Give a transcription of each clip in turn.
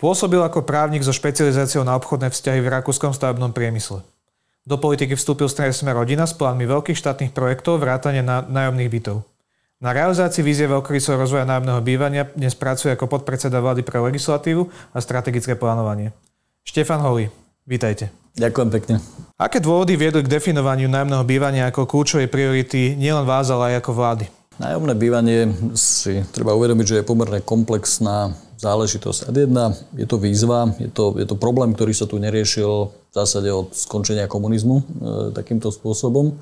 Pôsobil ako právnik so špecializáciou na obchodné vzťahy v rakúskom stavebnom priemysle. Do politiky vstúpil stresme rodina s plánmi veľkých štátnych projektov vrátane na nájomných bytov. Na realizácii vízie veľkorysého rozvoja nájomného bývania dnes pracuje ako podpredseda vlády pre legislatívu a strategické plánovanie. Štefan Holi, vítajte. Ďakujem pekne. Aké dôvody viedli k definovaniu nájomného bývania ako kľúčovej priority nielen vás, ale aj ako vlády? Nájomné bývanie si treba uvedomiť, že je pomerne komplexná záležitosť. A jedna, je to výzva, je to, je to problém, ktorý sa tu neriešil v zásade od skončenia komunizmu e, takýmto spôsobom.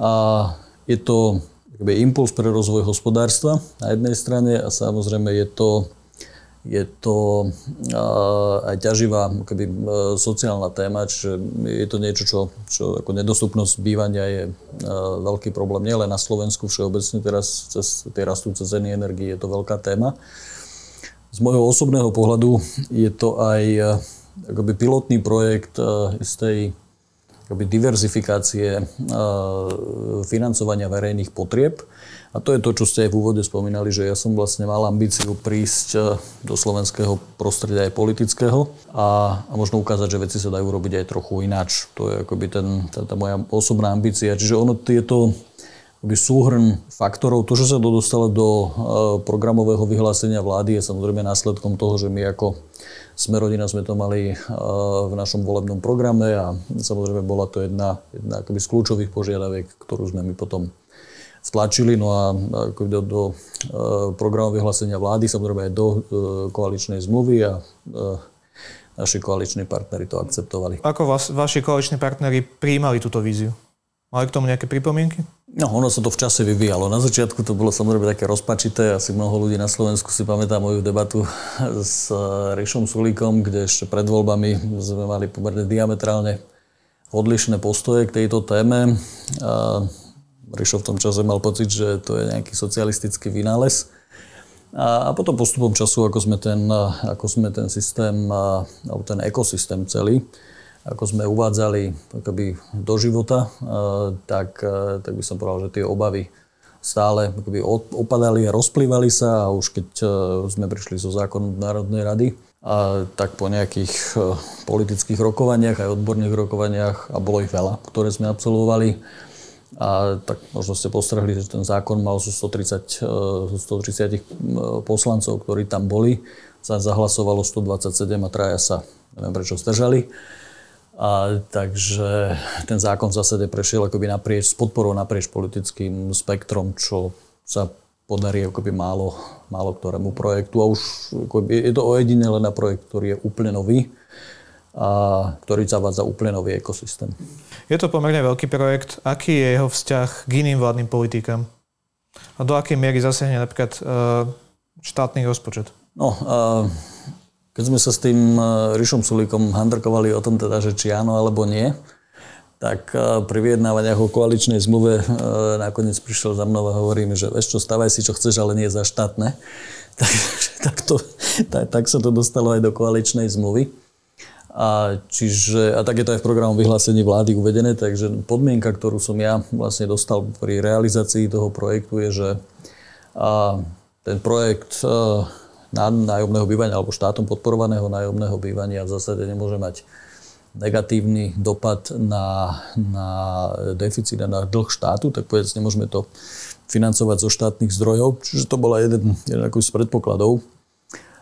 A je to akoby, impuls pre rozvoj hospodárstva na jednej strane a samozrejme je to, je to aj ťaživá akoby, e, sociálna téma, čiže je to niečo, čo, čo ako nedostupnosť bývania je e, veľký problém nielen na Slovensku všeobecne, teraz cez tie rastúce ceny energie je to veľká téma. Z môjho osobného pohľadu je to aj eh, akoby pilotný projekt eh, istej akoby diverzifikácie eh, financovania verejných potrieb. A to je to, čo ste aj v úvode spomínali, že ja som vlastne mal ambíciu prísť do slovenského prostredia aj politického a, a možno ukázať, že veci sa dajú robiť aj trochu ináč. To je akoby ten, tá, tá moja osobná ambícia. Čiže ono tieto súhrn faktorov. To, že sa to dostalo do e, programového vyhlásenia vlády, je samozrejme následkom toho, že my ako Smerodina sme to mali e, v našom volebnom programe a samozrejme bola to jedna, jedna akoby z kľúčových požiadaviek, ktorú sme my potom stlačili. No a ako do, do e, programového vyhlásenia vlády, samozrejme aj do koaličnej zmluvy a naši koaliční partnery to akceptovali. Ako vaši koaliční partnery prijímali túto víziu? Mali k tomu nejaké pripomienky? No, ono sa to v čase vyvíjalo. Na začiatku to bolo samozrejme také rozpačité. Asi mnoho ľudí na Slovensku si pamätá moju debatu s eh, Rišom Sulíkom, kde ešte pred voľbami sme mali pomerne diametrálne odlišné postoje k tejto téme. A Rišo v tom čase mal pocit, že to je nejaký socialistický vynález. A potom postupom času, ako sme ten, ako sme ten systém, alebo ten ekosystém celý, ako sme uvádzali akoby, do života, tak, tak by som povedal, že tie obavy stále akoby, opadali a rozplývali sa a už keď sme prišli so zákonom Národnej rady, a tak po nejakých politických rokovaniach, aj odborných rokovaniach, a bolo ich veľa, ktoré sme absolvovali, a tak možno ste postrehli, že ten zákon mal zo 130, 130 poslancov, ktorí tam boli, sa zahlasovalo 127 a traja sa, neviem prečo, zdržali. A, takže ten zákon v zásade prešiel akoby naprieč, s podporou naprieč politickým spektrom, čo sa podarí akoby málo, málo ktorému projektu. A už akoby, je to ojedinele na projekt, ktorý je úplne nový a ktorý zavádza úplne nový ekosystém. Je to pomerne veľký projekt. Aký je jeho vzťah k iným vládnym politikám? A do akej miery zasahne napríklad uh, štátny rozpočet? No, uh, keď sme sa s tým e, Rišom Sulíkom handrkovali o tom teda, že či áno alebo nie, tak e, pri vyjednávaniach o koaličnej zmluve e, nakoniec prišiel za mnou a hovorí mi, že vieš čo, stavaj si čo chceš, ale nie za štátne. Tak, tak, to, tak, tak sa to dostalo aj do koaličnej zmluvy. A, čiže, a tak je to aj v programu vyhlásení vlády uvedené, takže podmienka, ktorú som ja vlastne dostal pri realizácii toho projektu je, že a, ten projekt a, nájomného bývania alebo štátom podporovaného nájomného bývania v zásade nemôže mať negatívny dopad na, na deficit a na dlh štátu, tak povedz, nemôžeme to financovať zo štátnych zdrojov. Čiže to bola jeden, jeden z predpokladov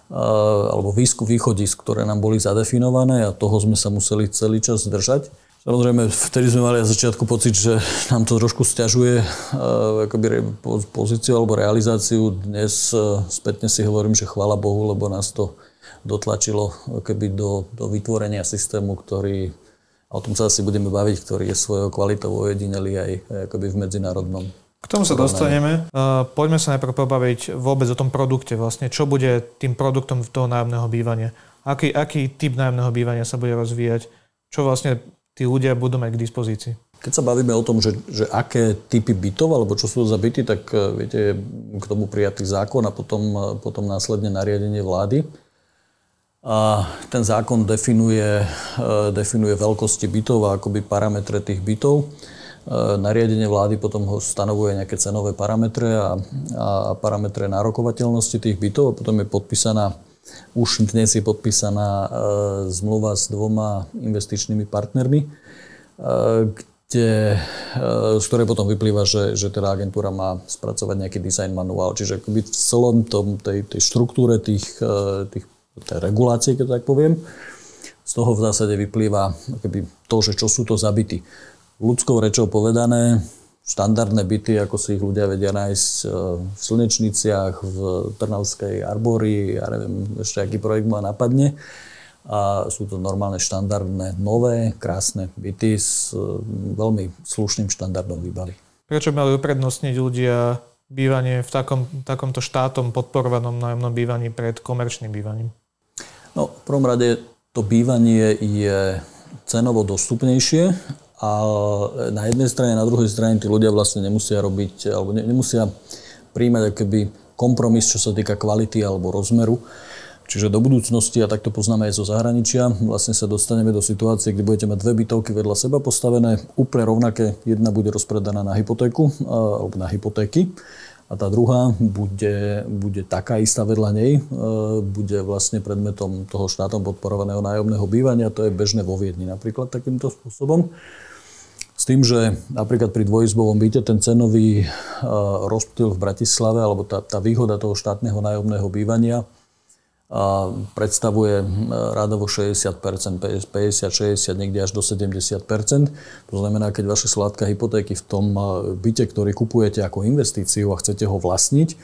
alebo výsku východisk, ktoré nám boli zadefinované a toho sme sa museli celý čas držať. Samozrejme, vtedy sme mali na začiatku pocit, že nám to trošku stiažuje uh, akoby pozíciu alebo realizáciu. Dnes uh, spätne si hovorím, že chvála Bohu, lebo nás to dotlačilo keby do, do vytvorenia systému, ktorý, a o tom sa asi budeme baviť, ktorý je svojou kvalitou ojedinelý aj, aj akoby v medzinárodnom k tomu sa dostaneme. Uh, poďme sa najprv pobaviť vôbec o tom produkte. Vlastne, čo bude tým produktom toho nájomného bývania? Aký, aký typ nájomného bývania sa bude rozvíjať? Čo vlastne tí ľudia budú mať k dispozícii. Keď sa bavíme o tom, že, že aké typy bytov, alebo čo sú za byty, tak eh, viete, k tomu prijatý zákon a potom, eh, potom následne nariadenie vlády. A ten zákon definuje, eh, definuje veľkosti bytov a akoby parametre tých bytov. Nariadenie vlády potom ho stanovuje nejaké cenové parametre a, a parametre nárokovateľnosti tých bytov a potom je podpísaná Už dnes je podpísaná zmluva s dvoma investičnými partnermi, kde, z ktorej potom vyplýva, že, že teda agentúra má spracovať nejaký design manuál. Čiže v celom tom, tej, tej štruktúre tých, tých tej regulácie, keď tak poviem, z toho v zásade vyplýva akoby to, že čo sú to za byty. Ľudskou rečou povedané, štandardné byty, ako si ich ľudia vedia nájsť e, v Slnečniciach, v Trnavskej Arbórii, ja neviem, ešte aký projekt ma napadne. A sú to normálne štandardné, nové, krásne byty s e, veľmi slušným štandardom výbavy. Prečo mali uprednostniť ľudia bývanie v takom, takomto štátom podporovanom nájomnom bývaní pred komerčným bývaním? No, v prvom rade to bývanie je cenovo dostupnejšie a na jednej strane, na druhej strane tí ľudia vlastne nemusia robiť, alebo ne, nemusia príjmať akoby kompromis, čo sa týka kvality alebo rozmeru. Čiže do budúcnosti, a tak to poznáme aj zo zahraničia, vlastne sa dostaneme do situácie, kde budete mať dve bytovky vedľa seba postavené, úplne rovnaké. Jedna bude rozpredaná na hypotéku, alebo na hypotéky a tá druhá bude, bude taká istá vedľa nej, e, bude vlastne predmetom toho štátom podporovaného nájomného bývania, to je bežné vo Viedni napríklad takýmto spôsobom. Tým, že napríklad pri dvojizbovom byte ten cenový uh, rozptyl v Bratislave, alebo tá, tá výhoda toho štátneho nájomného bývania a predstavuje rádovo 60%, 50, 60, niekde až do 70%. To znamená, keď vaše sladká hypotéky v tom byte, ktorý kupujete ako investíciu a chcete ho vlastniť,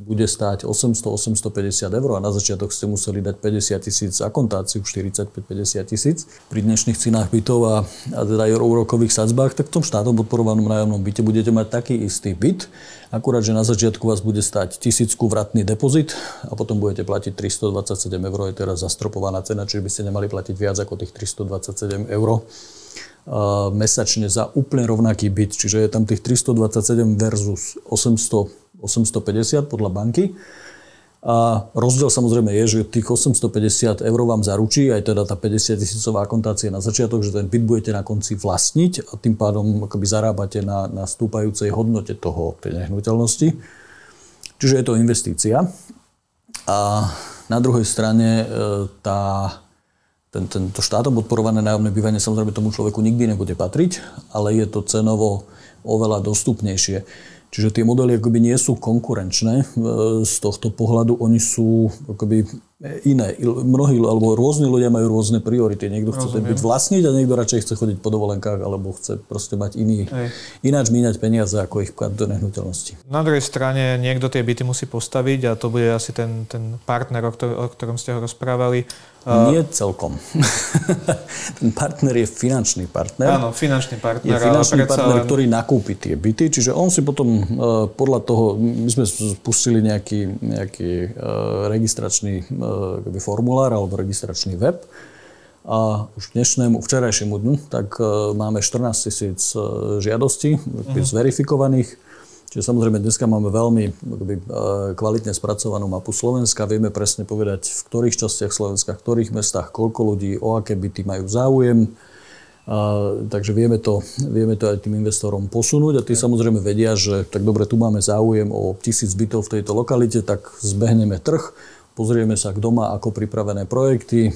bude stáť 800-850 eur a na začiatok ste museli dať 50 tisíc za kontáciu, 45-50 tisíc. Pri dnešných cenách bytov a, a teda úrokových sadzbách, tak v tom štátom podporovanom nájomnom byte budete mať taký istý byt, akurát, že na začiatku vás bude stať tisícku vratný depozit a potom budete platiť 327 eur, je teraz zastropovaná cena, čiže by ste nemali platiť viac ako tých 327 eur mesačne za úplne rovnaký byt. Čiže je tam tých 327 versus 800 850 podľa banky. A rozdiel samozrejme je, že tých 850 eur vám zaručí aj teda tá 50 tisícová kontácia na začiatok, že ten byt budete na konci vlastniť a tým pádom akoby zarábate na, na stúpajúcej hodnote toho, tej nehnuteľnosti. Čiže je to investícia. A na druhej strane e, tá, ten, tento štátom podporované nájomné bývanie samozrejme tomu človeku nikdy nebude patriť, ale je to cenovo oveľa dostupnejšie. Čiže tie modely akoby nie sú konkurenčné e, z tohto pohľadu, oni sú akoby iné. Mnohí alebo rôzni ľudia majú rôzne priority. Niekto chce Rozumiem. byť vlastniť a niekto radšej chce chodiť po dovolenkách alebo chce proste mať iný, Hej. ináč míňať peniaze ako ich do nehnuteľnosti. Na druhej strane niekto tie byty musí postaviť a to bude asi ten, ten partner, o, ktor- o ktorom ste ho rozprávali. Nie celkom. Ten partner je finančný partner. Áno, finančný partner. Je finančný partner, len... ktorý nakúpi tie byty, čiže on si potom uh, podľa toho, my sme spustili nejaký, nejaký uh, registračný uh, formulár alebo registračný web a už k dnešnému, včerajšiemu dňu, tak uh, máme 14 tisíc uh, žiadostí, uh-huh. zverifikovaných Čiže samozrejme dneska máme veľmi akoby, e, kvalitne spracovanú mapu Slovenska. Vieme presne povedať, v ktorých častiach Slovenska, v ktorých mestách, koľko ľudí, o aké byty majú záujem. A, takže vieme to, vieme to aj tým investorom posunúť a tí samozrejme vedia, že tak dobre, tu máme záujem o tisíc bytov v tejto lokalite, tak zbehneme trh, pozrieme sa, kto má ako pripravené projekty, e,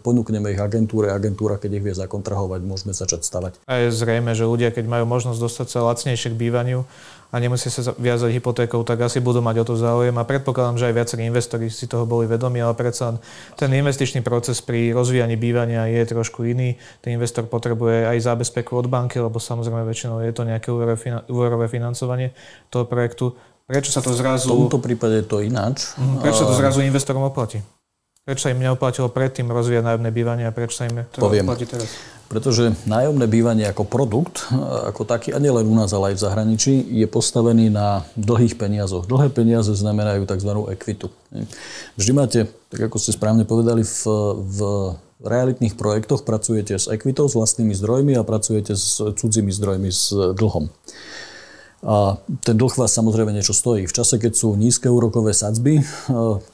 ponúkneme ich agentúre, agentúra, keď ich vie zakontrahovať, môžeme začať stavať. A je zrejme, že ľudia, keď majú možnosť dostať sa lacnejšie k bývaniu a nemusia sa viazať hypotékou, tak asi budú mať o to záujem a predpokladám, že aj viacerí investori si toho boli vedomi, ale predsa ten investičný proces pri rozvíjaní bývania je trošku iný. Ten investor potrebuje aj zábezpeku od banky, lebo samozrejme väčšinou je to nejaké úverové financovanie toho projektu. Prečo sa to zrazu... V tomto prípade je to ináč. Mhm, prečo sa to zrazu investorom oplatí? Prečo sa im neoplatilo predtým rozvíjať nájomné bývanie a prečo sa im to Poviem. oplatí teraz? Pretože nájomné bývanie ako produkt, ako taký, a nielen u nás, ale aj v zahraničí, je postavený na dlhých peniazoch. Dlhé peniaze znamenajú tzv. ekvitu. Vždy máte, tak ako ste správne povedali, v, v realitných projektoch pracujete s ekvitou, s vlastnými zdrojmi a pracujete s cudzími zdrojmi, s dlhom. A ten dlh vás samozrejme niečo stojí. V čase, keď sú nízke úrokové sadzby,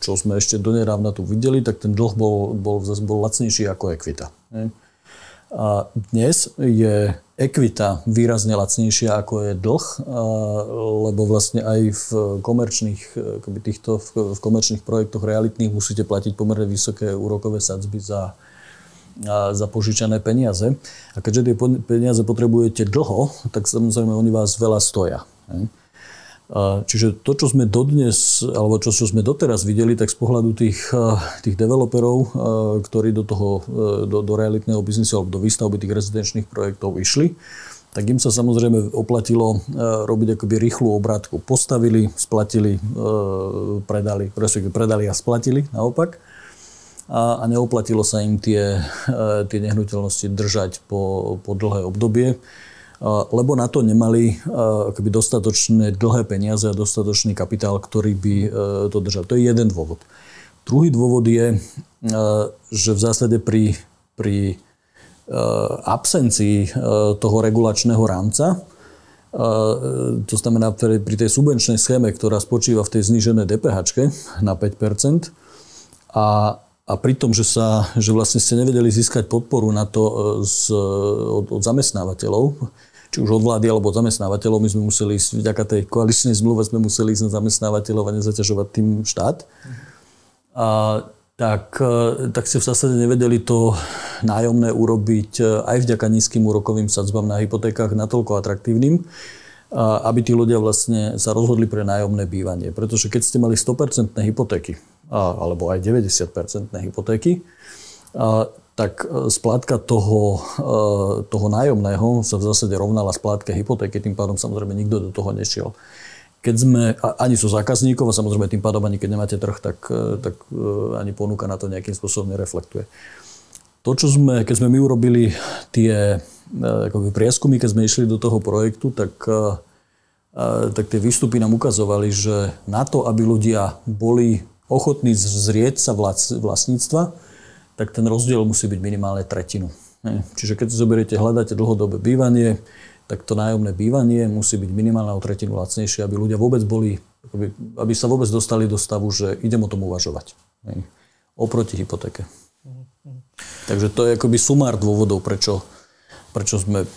čo sme ešte donedávna tu videli, tak ten dlh bol, bol, bol lacnejší ako ekvita. A dnes je ekvita výrazne lacnejšia ako je dlh, lebo vlastne aj v komerčných, týchto, v komerčných projektoch realitných musíte platiť pomerne vysoké úrokové sadzby za, za požičané peniaze. A keďže tie peniaze potrebujete dlho, tak samozrejme oni vás veľa stoja. Čiže to, čo sme dodnes, alebo čo, čo sme doteraz videli, tak z pohľadu tých, tých developerov, ktorí do toho, do, do realitného biznisu alebo do výstavby tých rezidenčných projektov išli, tak im sa samozrejme oplatilo robiť akoby rýchlu obrátku. Postavili, splatili, predali, respektíve predali a splatili naopak. A, a neoplatilo sa im tie, tie nehnuteľnosti držať po, po dlhé obdobie lebo na to nemali akoby dostatočné dlhé peniaze a dostatočný kapitál, ktorý by to držal. To je jeden dôvod. Druhý dôvod je, že v zásade pri, pri absencii toho regulačného rámca, to znamená pri tej subvenčnej schéme, ktorá spočíva v tej zníženej DPH na 5 a a pri tom, že, sa, že vlastne ste nevedeli získať podporu na to z, od, od zamestnávateľov, či už od vlády alebo od zamestnávateľov. My sme museli ísť, vďaka tej koaličnej zmluve sme museli ísť na zamestnávateľov a nezaťažovať tým štát. A, tak, e, tak ste v zásade nevedeli to nájomné urobiť e, aj vďaka nízkym úrokovým sadzbám na hypotékach natoľko atraktívnym, aby tí ľudia vlastne sa rozhodli pre nájomné bývanie. Pretože keď ste mali 100% hypotéky, alebo aj 90% hypotéky, tak e, splátka toho, e, toho nájomného sa v zásade rovnala splátke hypotéky, tým pádom samozrejme nikto do toho nešiel. Keď sme, ani sú zákazníkov a samozrejme tým pádom ani keď nemáte trh, tak, e, tak ani ponuka na to nejakým spôsobom nereflektuje. To, čo sme, keď sme my urobili tie akoby prieskumy, keď sme išli do toho projektu, tak, tak tie výstupy nám ukazovali, že na to, aby ľudia boli ochotní zrieť sa vlastníctva, tak ten rozdiel musí byť minimálne tretinu. Čiže keď si zoberiete, hľadáte dlhodobé bývanie, tak to nájomné bývanie musí byť minimálne o tretinu lacnejšie, aby ľudia vôbec boli, aby, aby sa vôbec dostali do stavu, že idem o tom uvažovať. Oproti hypotéke. Takže to je akoby sumár dôvodov, prečo, prečo sme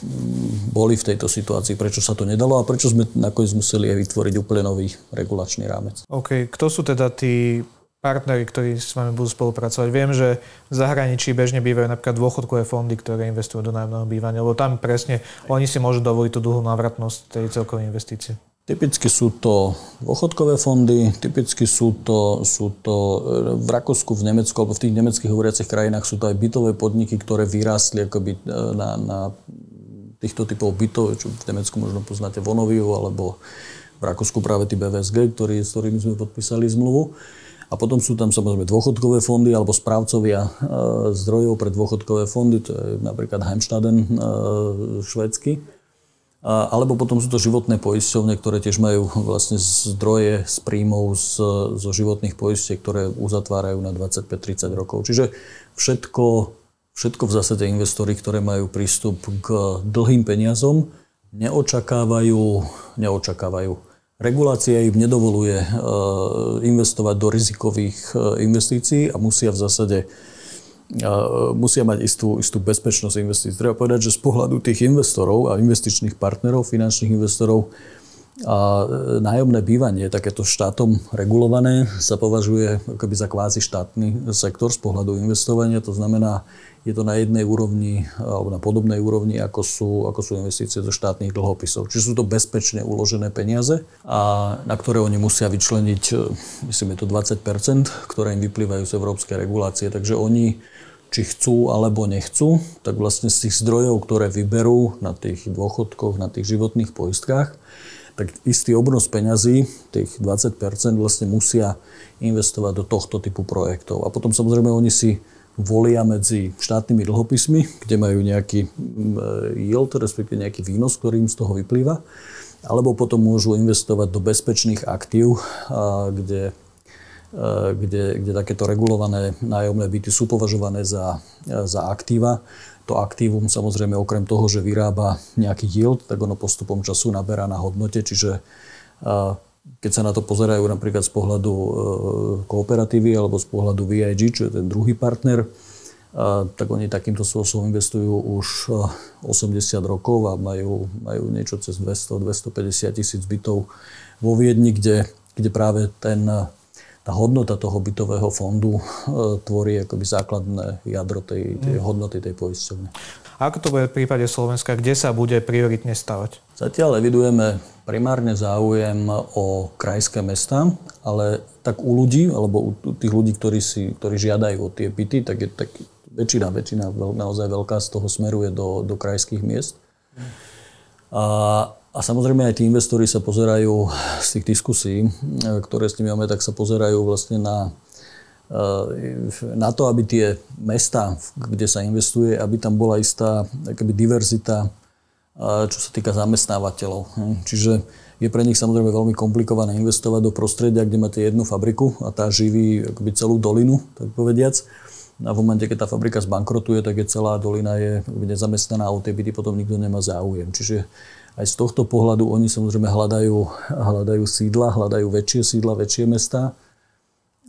boli v tejto situácii, prečo sa to nedalo a prečo sme nakoniec museli aj vytvoriť úplne nový regulačný rámec. OK, kto sú teda tí partneri, ktorí s vami budú spolupracovať. Viem, že v zahraničí bežne bývajú napríklad dôchodkové fondy, ktoré investujú do nájomného bývania, lebo tam presne oni si môžu dovoliť tú dlhú návratnosť tej celkovej investície. Typicky sú to dôchodkové fondy, typicky sú to, sú to e, v Rakúsku, v Nemecku alebo v tých nemeckých hovoriacich krajinách sú to aj bytové podniky, ktoré vyrástli akoby e, na, na týchto typov bytov, čo v Nemecku možno poznáte Vonoviu alebo v Rakúsku práve tí BVSG, ktorý, s ktorými sme podpísali zmluvu. A potom sú tam samozrejme dôchodkové fondy alebo správcovia e, zdrojov pre dôchodkové fondy, to je napríklad Heimstaden e, švédsky. Alebo potom sú to životné poisťovne, ktoré tiež majú vlastne zdroje z príjmov z, zo životných poistiek, ktoré uzatvárajú na 25-30 rokov. Čiže všetko, všetko v zásade investori, ktoré majú prístup k dlhým peniazom, neočakávajú, neočakávajú Regulácia im nedovoluje e, investovať do rizikových e, investícií a musia v zásade musia mať istú, istú bezpečnosť investícií. Treba povedať, že z pohľadu tých investorov a investičných partnerov, finančných investorov, a nájomné bývanie, takéto štátom regulované, sa považuje akoby za kvázi štátny sektor z pohľadu investovania. To znamená, je to na jednej úrovni alebo na podobnej úrovni, ako sú, ako sú investície do štátnych dlhopisov. Čiže sú to bezpečne uložené peniaze, a na ktoré oni musia vyčleniť, myslím, je to 20% ktoré im vyplývajú z európskej regulácie. Takže oni, či chcú alebo nechcú, tak vlastne z tých zdrojov, ktoré vyberú na tých dôchodkoch, na tých životných poistkách, tak istý obnos peňazí, tých 20% vlastne musia investovať do tohto typu projektov. A potom samozrejme oni si volia medzi štátnymi dlhopismi, kde majú nejaký mm, yield, respektíve nejaký výnos, ktorý im z toho vyplýva, alebo potom môžu investovať do bezpečných aktív, kde, kde, kde takéto regulované nájomné byty sú považované za, za aktíva. To aktívum samozrejme okrem toho, že vyrába nejaký yield, tak ono postupom času naberá na hodnote, čiže keď sa na to pozerajú napríklad z pohľadu kooperatívy alebo z pohľadu VIG, čo je ten druhý partner, tak oni takýmto spôsobom investujú už 80 rokov a majú, majú niečo cez 200-250 tisíc bytov vo Viedni, kde, kde práve ten, tá hodnota toho bytového fondu tvorí akoby základné jadro tej, tej mm. hodnoty tej poisťovne. Ako to bude v prípade Slovenska? Kde sa bude prioritne stavať? Zatiaľ evidujeme primárne záujem o krajské mesta, ale tak u ľudí, alebo u tých ľudí, ktorí, si, ktorí žiadajú o tie byty, tak je tak väčšina, väčšina naozaj veľká z toho smeruje do, do krajských miest. A, a samozrejme aj tí investori sa pozerajú z tých diskusí, ktoré s nimi máme, tak sa pozerajú vlastne na Eh, na to, aby tie mesta, kde sa investuje, aby tam bola istá akoby diverzita, eh, čo sa týka zamestnávateľov. Hm. Čiže je pre nich samozrejme veľmi komplikované investovať do prostredia, kde máte jednu fabriku a tá živí akoby celú dolinu, tak povediac. A v momente, keď tá fabrika zbankrotuje, tak je celá dolina je nezamestnaná a o tie byty potom nikto nemá záujem. Čiže aj z tohto pohľadu oni samozrejme hľadajú, hľadajú sídla, hľadajú väčšie sídla, väčšie mesta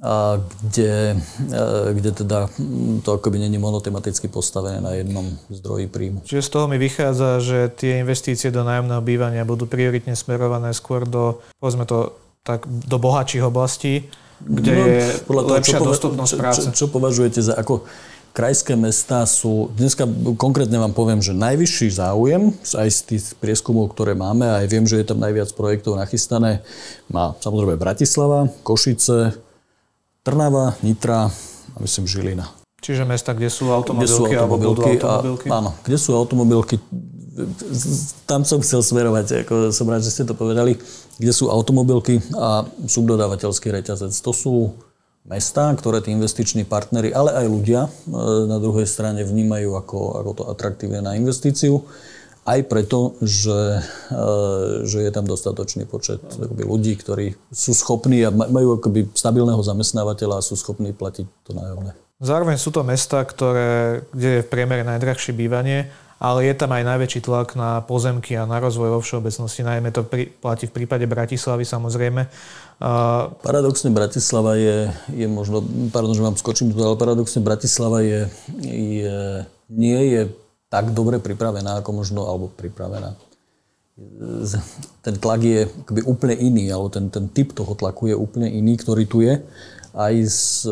a kde, e, kde teda to akoby není monotematicky postavené na jednom zdroji príjmu. Čiže z toho mi vychádza, že tie investície do nájomného bývania budú prioritne smerované skôr do, povedzme to tak, do bohatších oblastí, kde no, je toho, lepšia čo dostupnosť čo, práce. Čo, čo považujete za ako krajské mesta sú, dneska konkrétne vám poviem, že najvyšší záujem aj z tých prieskumov, ktoré máme, aj viem, že je tam najviac projektov nachystané, má samozrejme Bratislava, Košice, Trnava, Nitra a myslím Žilina. Čiže mesta, kde sú automobilky, kde sú automobilky, alebo automobilky? A, áno, kde sú automobilky, tam som chcel smerovať, ako som rád, že ste to povedali, kde sú automobilky a subdodávateľský reťazec. To sú mesta, ktoré tí investiční partnery, ale aj ľudia e, na druhej strane vnímajú ako, ako to atraktívne na investíciu aj preto, že, e, že je tam dostatočný počet akoby, ľudí, ktorí sú schopní a majú akoby stabilného zamestnávateľa a sú schopní platiť to nájomné. Zároveň sú to mesta, ktoré, kde je v priemere najdrahšie bývanie, ale je tam aj najväčší tlak na pozemky a na rozvoj vo všeobecnosti. Najmä to pri, platí v prípade Bratislavy samozrejme. Uh, paradoxne Bratislava je, je možno, pardon, že vám skočím ale paradoxne Bratislava je, je, nie je tak dobre pripravená, ako možno, alebo pripravená. Ten tlak je úplne iný, alebo ten, ten typ toho tlaku je úplne iný, ktorý tu je. Aj z,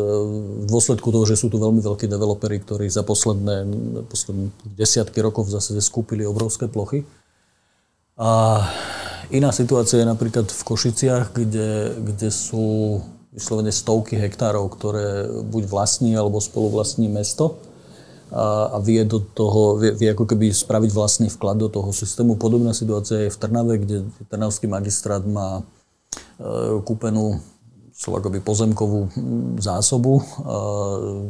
v dôsledku toho, že sú tu veľmi veľkí developeri, ktorí za posledné, posledné desiatky rokov zase skúpili obrovské plochy. A iná situácia je napríklad v Košiciach, kde, kde sú vyslovene stovky hektárov, ktoré buď vlastní alebo spoluvlastní mesto a vie do toho, vie, vie ako keby spraviť vlastný vklad do toho systému. Podobná situácia je v Trnave, kde Trnavský magistrát má e, kúpenú akoby pozemkovú zásobu,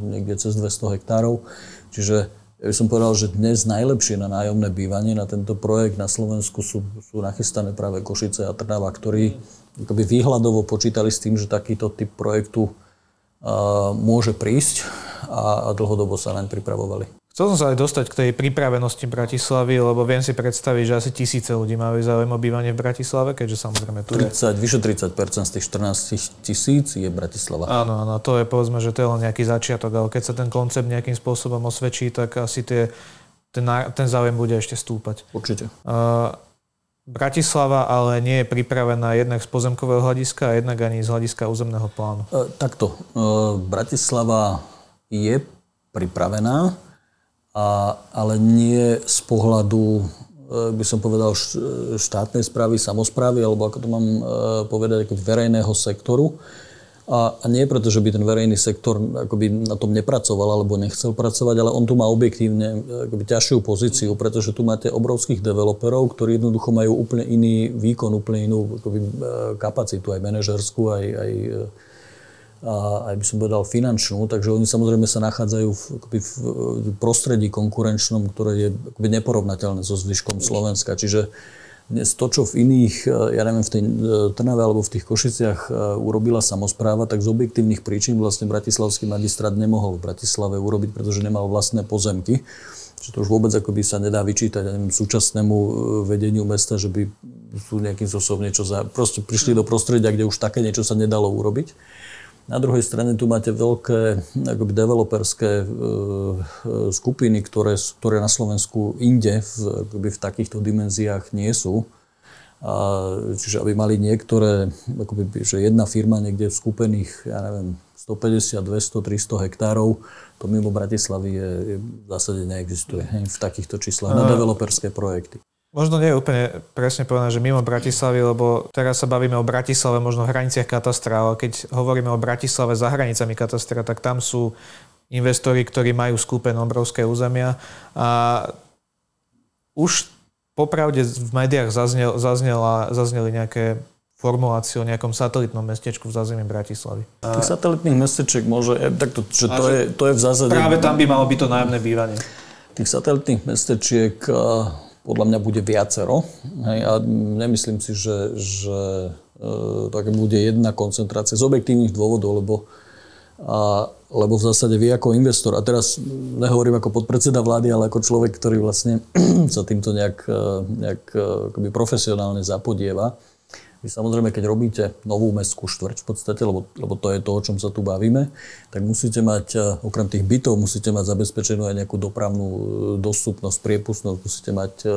niekde cez 200 hektárov. Čiže ja by som povedal, že dnes najlepšie na nájomné bývanie na tento projekt na Slovensku sú, sú nachystané práve Košice a Trnava, ktorí akoby výhľadovo počítali s tým, že takýto typ projektu môže prísť a, a dlhodobo sa naň pripravovali. Chcel som sa aj dostať k tej pripravenosti Bratislavy, lebo viem si predstaviť, že asi tisíce ľudí majú záujem o bývanie v Bratislave, keďže samozrejme tu 30, je... Vyše 30% z tých 14 tisíc je Bratislava. Áno, áno, to je povedzme, že to je len nejaký začiatok, ale keď sa ten koncept nejakým spôsobom osvedčí, tak asi tie, ten, ten záujem bude ešte stúpať. Určite. Uh, Bratislava ale nie je pripravená jednak z pozemkového hľadiska a jednak ani z hľadiska územného plánu. E, takto. E, Bratislava je pripravená, a, ale nie z pohľadu, e, by som povedal, štátnej správy, samozprávy, alebo ako to mám e, povedať, ako verejného sektoru, a, a nie preto, že by ten verejný sektor akoby na tom nepracoval alebo nechcel pracovať, ale on tu má objektívne akoby ťažšiu pozíciu, pretože tu máte obrovských developerov, ktorí jednoducho majú úplne iný výkon, úplne inú akoby, e, kapacitu, aj manažerskú, aj, aj a aj by som povedal finančnú, takže oni samozrejme sa nachádzajú v, akoby v prostredí konkurenčnom, ktoré je akoby neporovnateľné so zvyškom Slovenska. Čiže dnes to, čo v iných, e, ja neviem, v tej e, Trnave alebo v tých Košiciach e, urobila samozpráva, tak z objektívnych príčin vlastne Bratislavský magistrát nemohol v Bratislave urobiť, pretože nemal vlastné pozemky. Čiže to už vôbec akoby sa nedá vyčítať neviem, súčasnému vedeniu mesta, že by sú nejakým spôsobom niečo za... Proste prišli do prostredia, kde už také niečo sa nedalo urobiť. Na druhej strane tu máte veľké akoby developerské e, skupiny, ktoré, ktoré na Slovensku inde v, akoby v takýchto dimenziách nie sú. A, čiže aby mali niektoré, akoby, že jedna firma niekde v skupených, ja neviem, 150, 200, 300 hektárov, to mimo Bratislavy je, je v zásade neexistuje hej, v takýchto číslach na developerské projekty. Možno nie je úplne presne povedané, že mimo Bratislavy, lebo teraz sa bavíme o Bratislave možno v hraniciach katastra, ale keď hovoríme o Bratislave za hranicami katastra, tak tam sú investori, ktorí majú skúpené obrovské územia a už popravde v médiách zaznel, zaznela, zazneli nejaké formulácie o nejakom satelitnom mestečku v zázemí Bratislavy. A... Tých satelitných mestečiek môže, takto, že to, je, to je v zásade... Práve tam by malo byť to nájomné bývanie. Tých satelitných mestečiek podľa mňa bude viacero. Hej, a nemyslím si, že, že e, tak bude jedna koncentrácia z objektívnych dôvodov, lebo, a, lebo v zásade vy ako investor, a teraz nehovorím ako podpredseda vlády, ale ako človek, ktorý vlastne sa týmto nejak, e, nejak e, akoby profesionálne zapodieva, vy samozrejme, keď robíte novú mestskú štvrť v podstate, lebo, lebo to je to, o čom sa tu bavíme, tak musíte mať, e, okrem tých bytov, musíte mať zabezpečenú aj nejakú dopravnú e, dostupnosť, priepustnosť, musíte mať e,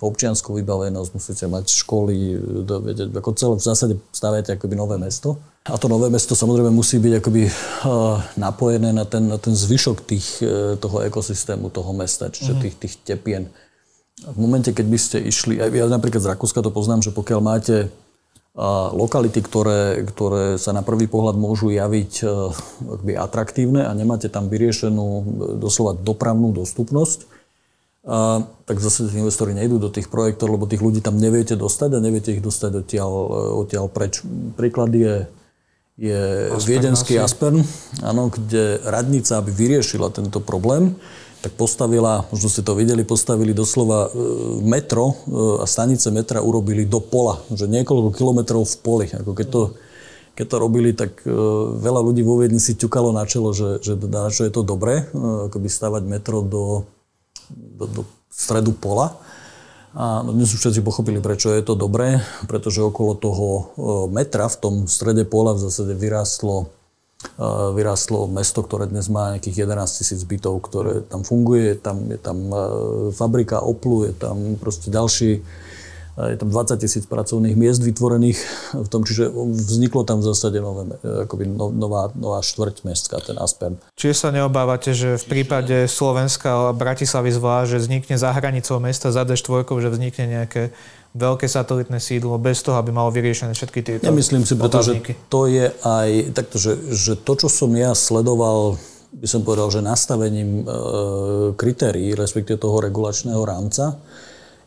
občianskú vybavenosť, musíte mať školy, vedieť, ako celé v zásade staviate akoby nové mesto. A to nové mesto samozrejme musí byť akoby napojené na ten, na ten zvyšok tých, toho ekosystému toho mesta, čiže mm. tých, tých tepien. V momente, keď by ste išli, ja napríklad z Rakúska to poznám, že pokiaľ máte lokality, ktoré, ktoré sa na prvý pohľad môžu javiť e, atraktívne a nemáte tam vyriešenú e, doslova dopravnú dostupnosť, a, tak zase investori nejdú do tých projektov, lebo tých ľudí tam neviete dostať a neviete ich dostať odtiaľ, e, odtiaľ preč. Príklad je, je Aspern viedenský asi. Aspern, áno, kde radnica, aby vyriešila tento problém, tak postavila, možno ste to videli, postavili doslova e, metro e, a stanice metra urobili do pola, že niekoľko kilometrov v poli. Ako keď to, keď to robili, tak e, veľa ľudí vo Viedni si ťukalo na čelo, že, že, dá, že je to dobré, akoby stavať metro do, do, do stredu pola. A dnes už všetci pochopili, prečo je to dobré, pretože okolo toho metra v tom strede pola v zásade vyrástlo vyrástlo mesto, ktoré dnes má nejakých 11 tisíc bytov, ktoré tam funguje, tam, je tam fabrika Oplu, je tam proste ďalší, je tam 20 tisíc pracovných miest vytvorených v tom, čiže vzniklo tam v zásade nové, akoby nová, nová štvrť mestská, ten Aspen. Čiže sa neobávate, že v prípade Slovenska a Bratislavy zvlášť, že vznikne za hranicou mesta za D4, že vznikne nejaké veľké satelitné sídlo bez toho, aby malo vyriešené všetky tieto Nemyslím si, pretože to je aj takto, že, že to, čo som ja sledoval, by som povedal, že nastavením e, kritérií, respektíve toho regulačného rámca,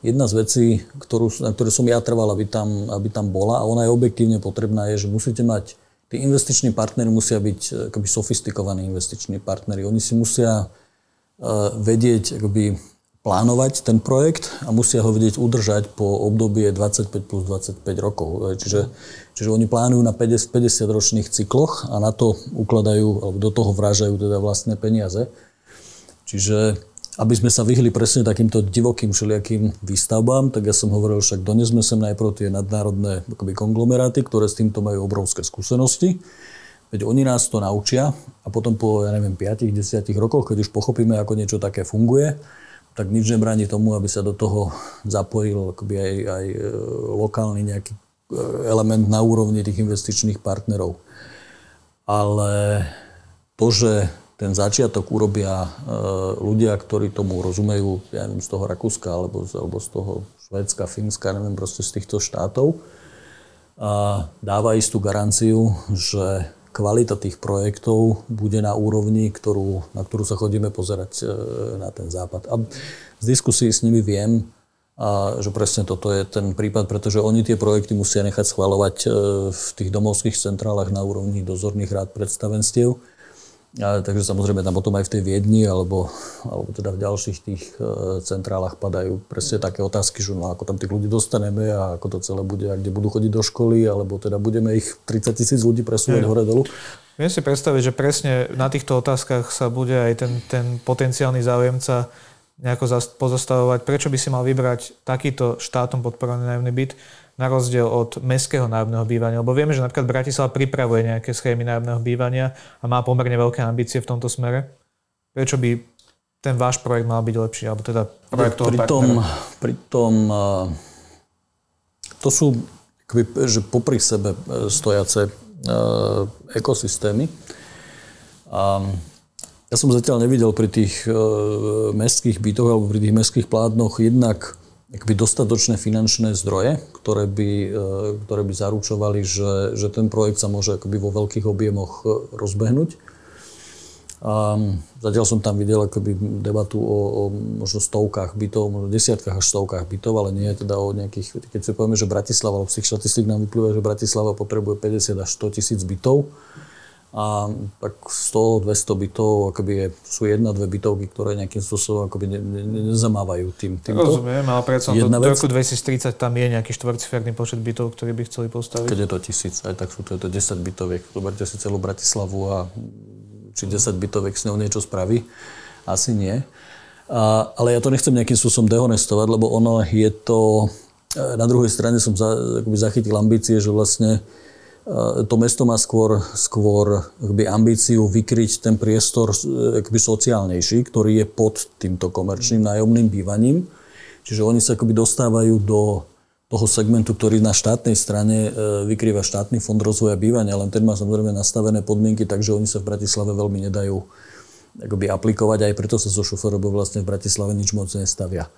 jedna z vecí, ktorú, na ktoré som ja trval, aby tam, aby tam bola, a ona je objektívne potrebná, je, že musíte mať, tí investiční partnery musia byť e, akoby sofistikovaní investiční partnery. Oni si musia uh, vedieť akoby plánovať ten projekt a musia ho vedieť udržať po obdobie 25 plus 25 rokov. Čiže, čiže oni plánujú na 50, 50 ročných cykloch a na to ukladajú, alebo do toho vrážajú teda vlastné peniaze. Čiže aby sme sa vyhli presne takýmto divokým všelijakým výstavbám, tak ja som hovoril, však donesme sem najprv tie nadnárodné akoby konglomeráty, ktoré s týmto majú obrovské skúsenosti. Veď oni nás to naučia a potom po, ja neviem, 5-10 rokoch, keď už pochopíme, ako niečo také funguje, tak nič nebráni tomu, aby sa do toho zapojil akoby aj, aj e, lokálny nejaký e, element na úrovni tých investičných partnerov. Ale to, že ten začiatok urobia e, ľudia, ktorí tomu rozumejú, ja neviem, z toho Rakúska alebo, alebo z toho Švédska, Fínska, neviem, proste z týchto štátov, a dáva istú garanciu, že kvalita tých projektov bude na úrovni, ktorú, na ktorú sa chodíme pozerať e, na ten západ. A z diskusí s nimi viem, a že presne toto je ten prípad, pretože oni tie projekty musia nechať schvalovať e, v tých domovských centrálach na úrovni dozorných rád predstavenstiev a, takže samozrejme tam potom aj v tej Viedni alebo, alebo teda v ďalších tých e, centrálach padajú presne také otázky, že no, ako tam tých ľudí dostaneme a ako to celé bude a kde budú chodiť do školy, alebo teda budeme ich 30 tisíc ľudí presúvať hore dolu. Viem si predstaviť, že presne na týchto otázkach sa bude aj ten, ten potenciálny záujemca nejako pozastavovať. Prečo by si mal vybrať takýto štátom podporovaný nájomný byt na rozdiel od mestského nájomného bývania? Lebo vieme, že napríklad Bratislava pripravuje nejaké schémy nájomného bývania a má pomerne veľké ambície v tomto smere. Prečo by ten váš projekt mal byť lepší, alebo teda projekt toho pritom, pritom to sú že popri sebe e, stojace e, ekosystémy. A ja som zatiaľ nevidel pri tých mestských bytoch alebo pri tých mestských plátnoch jednak akby dostatočné finančné zdroje, ktoré by, e, ktoré by zaručovali, že, že ten projekt sa môže akoby vo veľkých objemoch e, rozbehnúť. A zatiaľ som tam videl akoby debatu o, o možno stovkách bytov, možno desiatkách až stovkách bytov, ale nie teda o nejakých, keď si povieme, že Bratislava, z tých štatistík nám vyplýva, že Bratislava potrebuje 50 až 100 tisíc bytov, a tak 100-200 bytov akoby je, sú jedna, dve bytovky, ktoré nejakým spôsobom akoby ne, ne, nezamávajú tým, týmto. Rozumiem, ale predsa do, do roku 2030 tam je nejaký štvorciferný počet bytov, ktorý by chceli postaviť. Keď je to tisíc, aj tak sú to, je to 10 bytoviek. Zoberte si celú Bratislavu a či 10 bytoviek s ňou niečo spraví. Asi nie. A, ale ja to nechcem nejakým spôsobom dehonestovať, lebo ono je to... Na druhej strane som za, zachytil ambície, že vlastne Eh, to mesto má skôr, skôr akby, ambíciu vykryť ten priestor eh, akby, sociálnejší, ktorý je pod týmto komerčným nájomným bývaním. Čiže oni sa akoby dostávajú do toho segmentu, ktorý na štátnej strane eh, vykrýva štátny fond rozvoja bývania, len ten má samozrejme nastavené podmienky, takže oni sa v Bratislave veľmi nedajú akoby aplikovať, aj preto sa zo šoferov vlastne v Bratislave nič moc nestavia.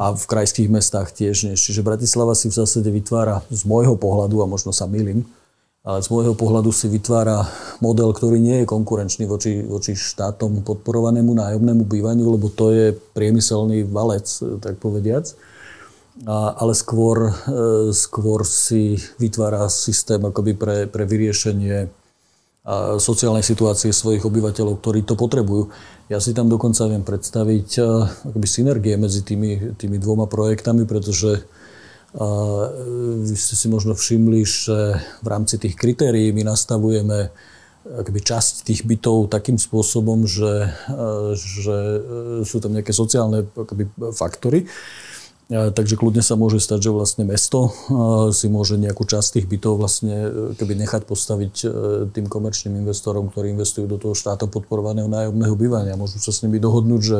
A v krajských mestách tiež nie. Čiže Bratislava si v zásade vytvára z môjho pohľadu, a možno sa milím, ale z môjho pohľadu si vytvára model, ktorý nie je konkurenčný voči, voči štátom podporovanému nájomnému bývaniu, lebo to je priemyselný valec, tak povediac. A, ale skôr, e, skôr si vytvára systém akoby pre, pre vyriešenie sociálnej situácie svojich obyvateľov, ktorí to potrebujú. Ja si tam dokonca viem predstaviť e, akoby synergie medzi tými, tými dvoma projektami, pretože vy ste si možno všimli, že v rámci tých kritérií my nastavujeme akoby časť tých bytov takým spôsobom, že, že sú tam nejaké sociálne akoby, faktory. Takže kľudne sa môže stať, že vlastne mesto si môže nejakú časť tých bytov vlastne keby nechať postaviť e, tým komerčným investorom, ktorí investujú do toho štátom podporovaného nájomného bývania. Môžu sa s nimi dohodnúť, že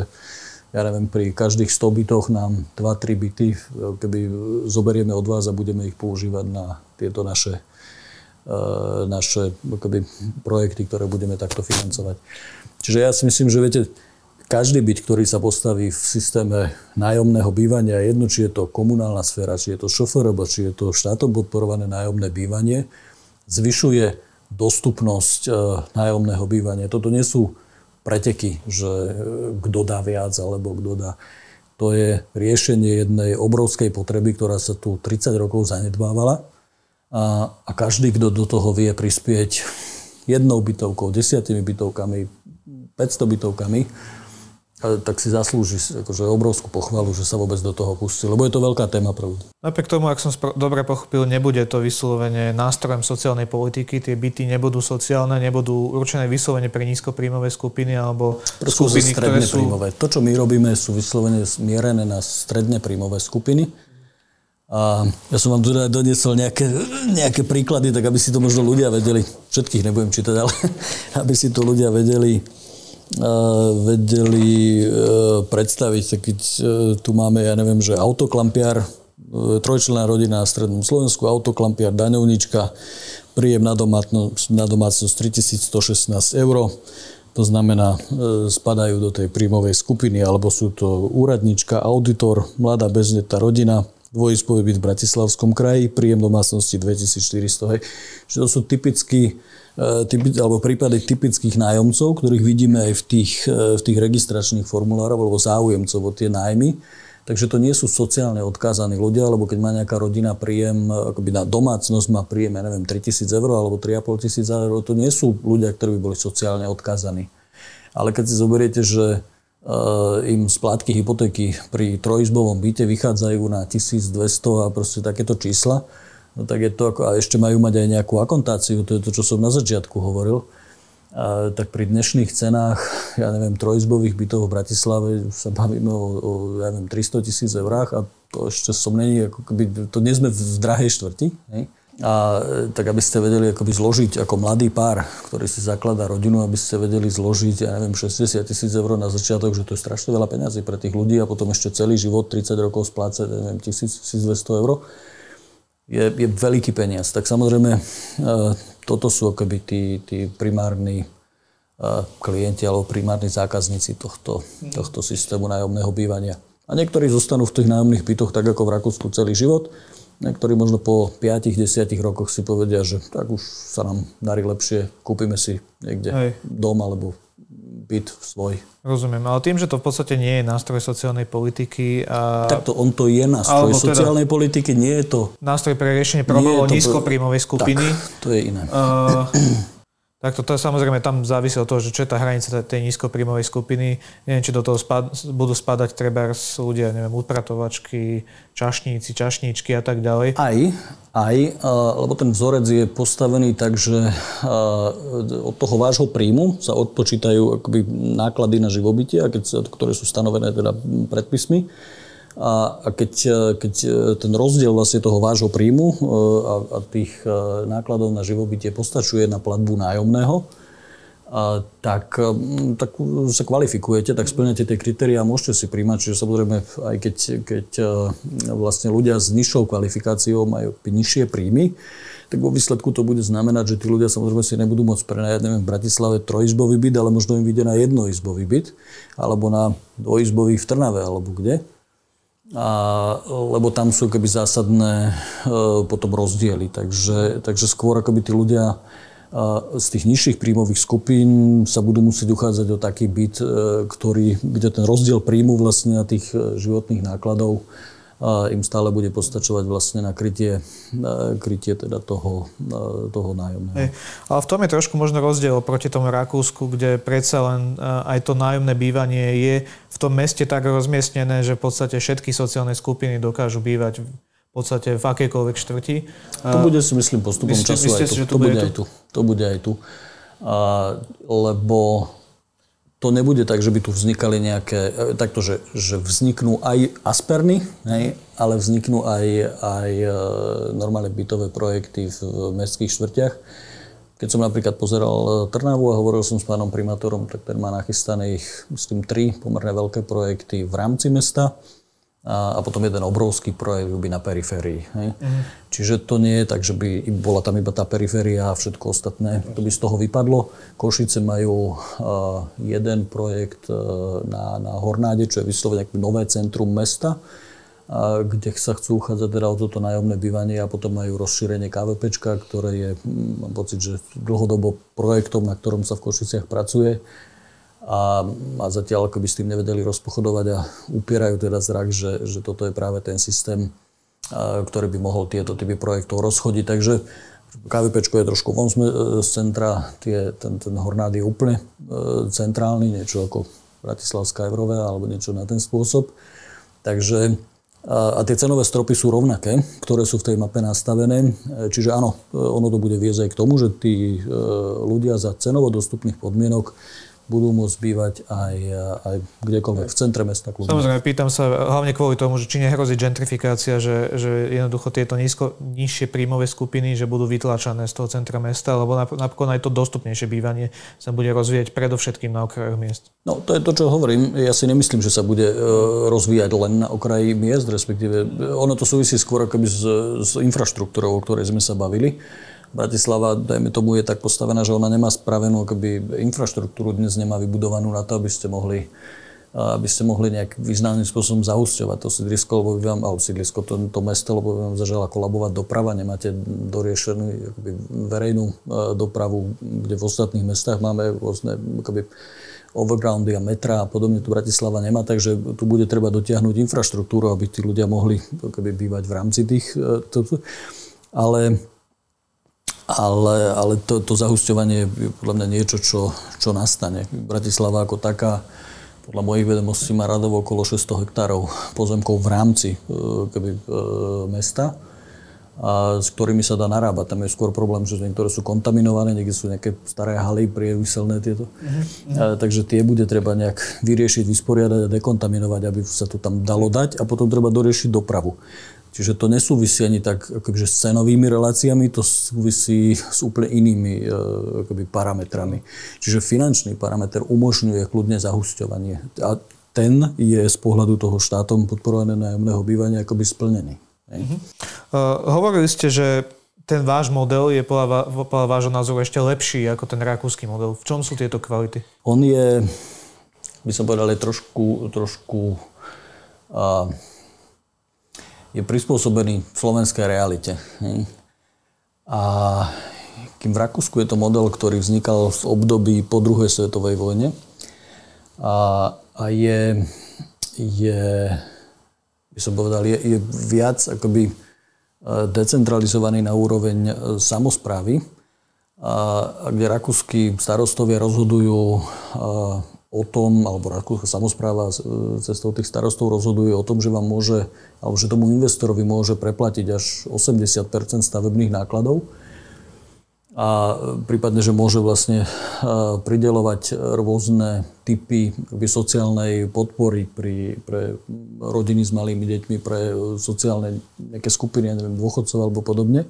ja neviem, pri každých 100 bytoch nám 2-3 byty, keby zoberieme od vás a budeme ich používať na tieto naše, e, naše keby, projekty, ktoré budeme takto financovať. Čiže ja si myslím, že viete, každý byt, ktorý sa postaví v systéme nájomného bývania, jedno, či je to komunálna sféra, či je to šoferobo, či je to štátom podporované nájomné bývanie, zvyšuje dostupnosť e, nájomného bývania. Toto nie sú preteky, že e, kto dá viac alebo kto dá. To je riešenie jednej obrovskej potreby, ktorá sa tu 30 rokov zanedbávala a, a každý, kto do toho vie prispieť jednou bytovkou, desiatimi bytovkami, 500 bytovkami, tak si zaslúži akože obrovskú pochvalu, že sa vôbec do toho pustil, lebo je to veľká téma pre ľudí. Napriek tomu, ak som spro- dobre pochopil, nebude to vyslovene nástrojom sociálnej politiky, tie byty nebudú sociálne, nebudú určené vyslovene pre nízkopríjmové skupiny alebo Prosto skupiny, ktoré sú... Príjmové. To, čo my robíme, sú vyslovene smierené na stredne príjmové skupiny. A ja som vám tu doniesol nejaké, nejaké príklady, tak aby si to možno ľudia vedeli, všetkých nebudem čítať, ale aby si to ľudia vedeli vedeli e, predstaviť. Keď e, tu máme, ja neviem, že autoklampiar, e, trojčlenná rodina na strednom Slovensku, autoklampiar, daňovnička, príjem na, domácnosť, na domácnosť 3116 eur. To znamená, spadajú do tej príjmovej skupiny, alebo sú to úradnička, auditor, mladá bezdetná rodina, dvojizbový byt v Bratislavskom kraji, príjem domácnosti 2400. Čiže to sú typicky E, typi, alebo prípady typických nájomcov, ktorých vidíme aj v tých, e, v tých registračných formulároch alebo záujemcov o tie nájmy. Takže to nie sú sociálne odkázaní ľudia, lebo keď má nejaká rodina príjem, akoby na domácnosť má príjem, ja neviem, 3000 eur alebo 3,5 tisíc eur, to nie sú ľudia, ktorí by boli sociálne odkázaní. Ale keď si zoberiete, že im splátky hypotéky pri trojizbovom byte vychádzajú na 1200 a proste takéto čísla, no tak je to ako, a ešte majú mať aj nejakú akontáciu, to je to, čo som na začiatku hovoril. tak pri dnešných cenách, ja neviem, trojizbových bytov v Bratislave sa bavíme o, o ja neviem, 300 tisíc eurách a to ešte som není, ako keby, to nie sme v drahej štvrti. Hej? A tak aby ste vedeli akoby zložiť ako mladý pár, ktorý si zakladá rodinu, aby ste vedeli zložiť, ja neviem, 60 tisíc eur na začiatok, že to je strašne veľa peňazí pre tých ľudí a potom ešte celý život, 30 rokov splácať, neviem, 1000, 1200 eur, je, je veľký peniaz. Tak samozrejme, e, toto sú akoby tí, tí primárni e, klienti alebo primárni zákazníci tohto, tohto systému nájomného bývania. A niektorí zostanú v tých nájomných bytoch tak ako v Rakúsku celý život Niektorí možno po 5-10 rokoch si povedia, že tak už sa nám darí lepšie, kúpime si niekde Hej. dom alebo byt svoj. Rozumiem, ale tým, že to v podstate nie je nástroj sociálnej politiky a... Tak to on to je nástroj teda sociálnej politiky, nie je to... Nástroj pre riešenie problémov nízkopríjmovej skupiny. Tak, to je iné. Uh, tak toto samozrejme tam závisí od toho, že čo je tá hranica tej nízkopríjmovej skupiny. Neviem, či do toho spad, budú spadať treba ľudia, neviem, upratovačky, čašníci, čašníčky a tak ďalej. Aj, aj, lebo ten vzorec je postavený tak, že od toho vášho príjmu sa odpočítajú akoby náklady na živobytie, ktoré sú stanovené teda predpismy a, a keď, e, keď e, ten rozdiel vlastne toho vášho príjmu e, a, a tých nákladov na živobytie postačuje na platbu nájomného, a, tak, tak sa kvalifikujete, tak splňate tie kritéria a môžete si príjmať. Čiže samozrejme, aj keď, keď vlastne ľudia s nižšou kvalifikáciou majú nižšie príjmy, tak vo výsledku to bude znamenať, že tí ľudia samozrejme si nebudú môcť prenajať, neviem, v Bratislave trojizbový byt, ale možno im vyjde na jednoizbový byt, alebo na dvojizbový v Trnave, alebo kde a, lebo tam sú keby zásadné e, potom rozdiely. Takže, takže skôr akoby tí ľudia e, z tých nižších príjmových skupín sa budú musieť uchádzať o taký byt, e, ktorý, kde ten rozdiel príjmu vlastne a tých e, životných nákladov im stále bude postačovať vlastne na krytie, krytie teda toho, toho nájomného. Hej. Ale v tom je trošku možno rozdiel proti tomu Rakúsku, kde predsa len aj to nájomné bývanie je v tom meste tak rozmiestnené, že v podstate všetky sociálne skupiny dokážu bývať v podstate v akejkoľvek štvrti. To bude si myslím postupom myslíte, času myslíte aj tu. Že to, to bude aj tu. To bude aj tu. A, lebo to nebude tak, že by tu vznikali nejaké, e, takto, že, že vzniknú aj asperny, hej, ale vzniknú aj, aj e, normálne bytové projekty v mestských štvrtiach. Keď som napríklad pozeral e, Trnavu a hovoril som s pánom primátorom, tak ten má nachystaných, myslím, tri pomerne veľké projekty v rámci mesta a, a potom jeden obrovský projekt by na periférii. Hej. Uh-huh. Čiže to nie je tak, že by bola tam iba tá periféria a všetko ostatné. To by z toho vypadlo. Košice majú uh, jeden projekt uh, na, na Hornáde, čo je vyslovene nové centrum mesta, a kde sa chcú uchádzať teda o toto nájomné bývanie a potom majú rozšírenie KVPčka, ktoré je, hm, mám pocit, že dlhodobo projektom, na ktorom sa v Košiciach pracuje a, a zatiaľ ako s tým nevedeli rozpochodovať a upierajú teda zrak, že, že toto je práve ten systém, a, ktorý by mohol tieto typy projektov rozchodiť. Takže KVP je trošku von z centra, tie, ten, ten Hornád je úplne e, centrálny, niečo ako Bratislavská Evrové alebo niečo na ten spôsob. Takže a, a tie cenové stropy sú rovnaké, ktoré sú v tej mape nastavené. E, čiže áno, e, ono to bude viesť aj k tomu, že tí e, ľudia za cenovo dostupných podmienok budú môcť bývať aj, aj kdekoľvek, v centre mesta. Kľudne. Samozrejme, pýtam sa hlavne kvôli tomu, že či nehrozí gentrifikácia, že, že jednoducho tieto nízko, nižšie príjmové skupiny, že budú vytlačané z toho centra mesta, lebo napokon aj to dostupnejšie bývanie sa bude rozvíjať predovšetkým na okrajoch miest. No, to je to, čo hovorím. Ja si nemyslím, že sa bude e, rozvíjať len na okraji miest, respektíve e, ono to súvisí skôr akoby s, s infraštruktúrou, o ktorej sme sa bavili. Bratislava, dajme tomu, je tak postavená, že ona nemá spravenú akoby infraštruktúru, dnes nemá vybudovanú na to, aby ste mohli aby ste mohli nejak významným spôsobom zausťovať to sídlisko, lebo by vám, alebo sídlisko, to, to mesto, lebo by vám zažala kolabovať doprava, nemáte doriešenú akoby, verejnú e, dopravu, kde v ostatných mestách máme rôzne akoby, overgroundy a metra a podobne, tu Bratislava nemá, takže tu bude treba dotiahnuť infraštruktúru, aby tí ľudia mohli akoby, bývať v rámci tých... E, ale ale, ale to, to zahusťovanie je podľa mňa niečo, čo, čo nastane. Bratislava ako taká, podľa mojich vedomostí má radovo okolo 600 hektárov pozemkov v rámci e, keby, e, mesta. a s ktorými sa dá narábať. Tam je skôr problém, že niektoré sú kontaminované, niekde sú nejaké staré haly priemyselné tieto. Uh-huh. A, takže tie bude treba nejak vyriešiť, vysporiadať a dekontaminovať, aby sa to tam dalo dať a potom treba doriešiť dopravu. Čiže to nesúvisí ani tak akoby, s cenovými reláciami, to súvisí s úplne inými e, akoby, parametrami. Čiže finančný parameter umožňuje kľudne zahusťovanie. A ten je z pohľadu toho štátom podporovaného nájomného bývania akoby splnený. Uh-huh. Uh, hovorili ste, že ten váš model je podľa, podľa vášho názoru ešte lepší ako ten rakúsky model. V čom sú tieto kvality? On je, by som povedal, je trošku, trošku uh, je prispôsobený slovenskej realite. A kým v Rakúsku je to model, ktorý vznikal v období po druhej svetovej vojne a, a je, je by som povedal, je, je viac akoby e, decentralizovaný na úroveň e, samozprávy, a, kde rakúsky starostovia rozhodujú o tom, alebo rakúska samozpráva cestou tých starostov rozhoduje o tom, že vám môže, alebo že tomu investorovi môže preplatiť až 80% stavebných nákladov a prípadne, že môže vlastne pridelovať rôzne typy sociálnej podpory pri, pre rodiny s malými deťmi, pre sociálne nejaké skupiny, neviem, dôchodcov alebo podobne.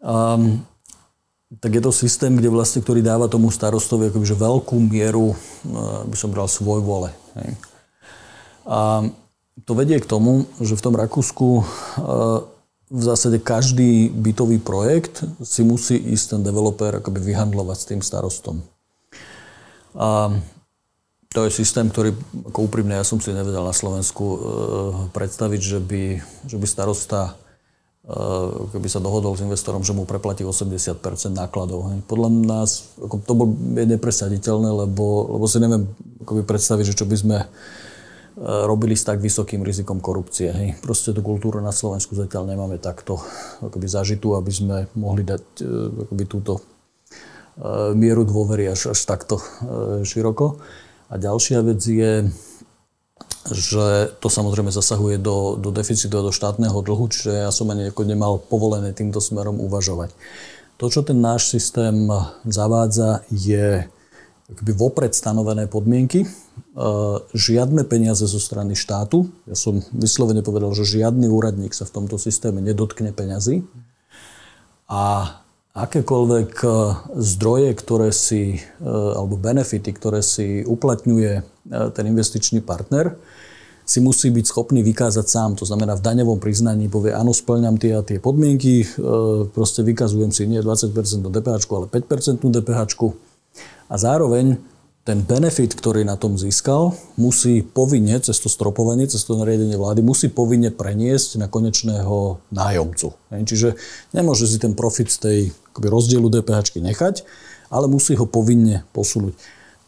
A, tak je to systém, kde vlastne, ktorý dáva tomu starostovi akoby, že veľkú mieru, by som bral, svoj vole. A to vedie k tomu, že v tom Rakúsku v zásade každý bytový projekt si musí ísť ten developer akoby vyhandlovať s tým starostom. A to je systém, ktorý, ako úprimne, ja som si nevedel na Slovensku e, predstaviť, že by, že by starosta keby sa dohodol s investorom, že mu preplatí 80% nákladov. Podľa nás to bol, je nepresaditeľné, lebo, lebo si neviem akoby predstaviť, že čo by sme robili s tak vysokým rizikom korupcie. Hej. Proste tú kultúru na Slovensku zatiaľ nemáme takto akoby zažitú, aby sme mohli dať e, akoby túto mieru dôvery až, až takto široko. A ďalšia vec je, že to samozrejme zasahuje do, do deficitu a do štátneho dlhu, čiže ja som ani nemal povolené týmto smerom uvažovať. To, čo ten náš systém zavádza, je akoby vopred stanovené podmienky, e, žiadne peniaze zo strany štátu. Ja som vyslovene povedal, že žiadny úradník sa v tomto systéme nedotkne peňazí. A akékoľvek e, zdroje, ktoré si, e, alebo benefity, ktoré si uplatňuje ten investičný partner, si musí byť schopný vykázať sám. To znamená, v daňovom priznaní povie, áno, splňam tie a tie podmienky, proste vykazujem si nie 20% DPH, ale 5% DPH a zároveň ten benefit, ktorý na tom získal, musí povinne, cez to stropovanie, cez to nariadenie vlády, musí povinne preniesť na konečného nájomcu. Čiže nemôže si ten profit z tej rozdielu DPH nechať, ale musí ho povinne posunúť.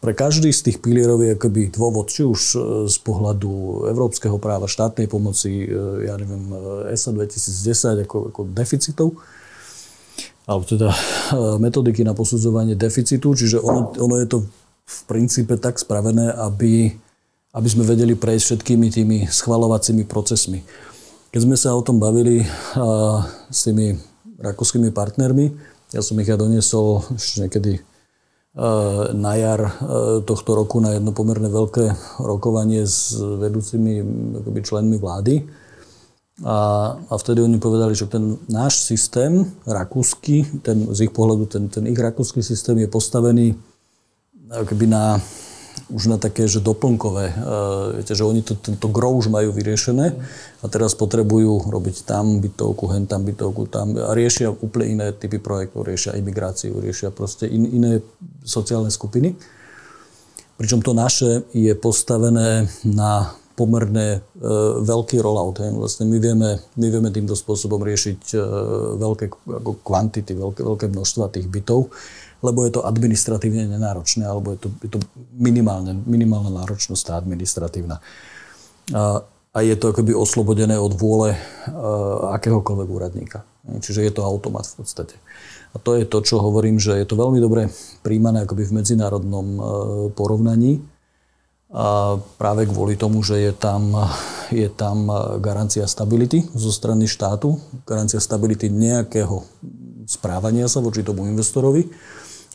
Pre každý z tých pilierov je akoby dôvod, či už e, z pohľadu európskeho práva, štátnej pomoci, e, ja neviem, ESA 2010 ako, ako deficitov, alebo teda e, metodiky na posudzovanie deficitu, čiže ono, ono je to v princípe tak spravené, aby, aby sme vedeli prejsť všetkými tými schvalovacími procesmi. Keď sme sa o tom bavili a, s tými rakúskymi partnermi, ja som ich ja doniesol ešte niekedy e, na jar e, tohto roku na jedno pomerne veľké rokovanie s vedúcimi akoby, členmi vlády. A, a vtedy oni povedali, že ten náš systém, rakúsky, ten, z ich pohľadu ten, ten ich rakúsky systém je postavený keby na, už na také, že doplnkové. E, viete, že oni to, tento gro už majú vyriešené a teraz potrebujú robiť tam bytovku, hen tam bytovku, tam a riešia úplne iné typy projektov, riešia imigráciu, riešia proste in, iné sociálne skupiny. Pričom to naše je postavené na pomerne e, veľký rollout. Hej. Vlastne my vieme, my vieme týmto spôsobom riešiť e, veľké ako kvantity, veľké, veľké množstva tých bytov, lebo je to administratívne nenáročné, alebo je to, je to minimálne, minimálna náročnosť tá administratívna. A, a je to akoby oslobodené od vôle uh, akéhokoľvek úradníka. Čiže je to automat v podstate. A to je to, čo hovorím, že je to veľmi dobre príjmané akoby v medzinárodnom uh, porovnaní A práve kvôli tomu, že je tam, je tam garancia stability zo strany štátu, garancia stability nejakého správania sa voči tomu investorovi,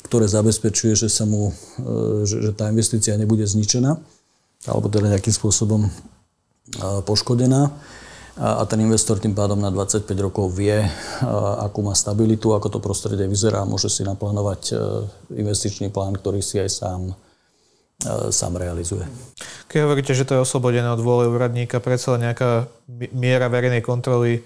ktoré zabezpečuje, že, sa mu, e, že, že tá investícia nebude zničená alebo teda nejakým spôsobom e, poškodená a ten investor tým pádom na 25 rokov vie, e, akú má stabilitu, ako to prostredie vyzerá a môže si naplánovať investičný plán, ktorý si aj sám, sám realizuje. Keď hovoríte, že to je oslobodené od vôle úradníka, predsa nejaká miera verejnej kontroly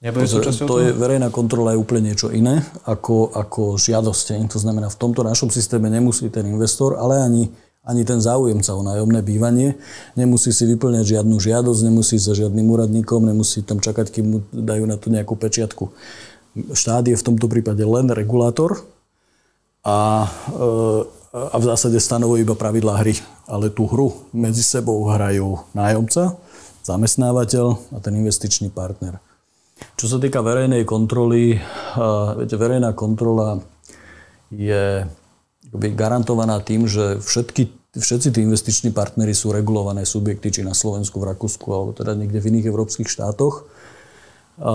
Nebude súčasťou to je, verejná kontrola je úplne niečo iné ako, ako žiadosť. To znamená, v tomto našom systéme nemusí ten investor, ale ani, ani ten záujemca o nájomné bývanie nemusí si vyplňať žiadnu žiadosť, nemusí sa žiadnym úradníkom, nemusí tam čakať, kým mu dajú na to nejakú pečiatku. Štát je v tomto prípade len regulátor a, a v zásade stanovuje iba pravidlá hry. Ale tú hru medzi sebou hrajú nájomca, zamestnávateľ a ten investičný partner. Čo sa týka verejnej kontroly, viete, verejná kontrola je garantovaná tým, že všetky, všetci tí investiční partnery sú regulované subjekty, či na Slovensku, v Rakúsku, alebo teda niekde v iných európskych štátoch. A,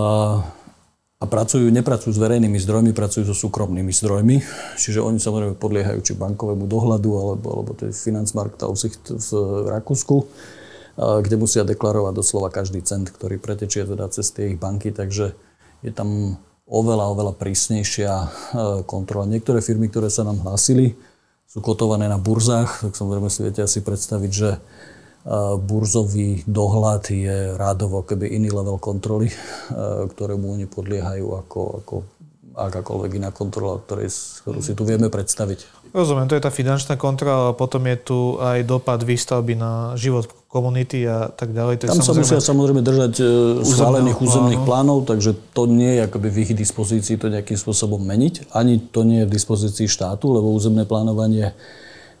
a pracujú, nepracujú s verejnými zdrojmi, pracujú so súkromnými zdrojmi. Čiže oni samozrejme podliehajú či bankovému dohľadu, alebo, alebo tej Finanzmarktaufsicht v Rakúsku kde musia deklarovať doslova každý cent, ktorý pretečie teda cez tie ich banky, takže je tam oveľa, oveľa prísnejšia e, kontrola. Niektoré firmy, ktoré sa nám hlásili, sú kotované na burzách, tak samozrejme si viete asi predstaviť, že e, burzový dohľad je rádovo keby iný level kontroly, ktorému oni podliehajú ako, ako akákoľvek iná kontrola, ktorej, ktorú si tu vieme predstaviť. Rozumiem, to je tá finančná kontrola, a potom je tu aj dopad výstavby na život komunity a tak ďalej. To Tam sa musia samozrejme držať e, schválených územných plánov, takže to nie je akoby v ich dispozícii to nejakým spôsobom meniť. Ani to nie je v dispozícii štátu, lebo územné plánovanie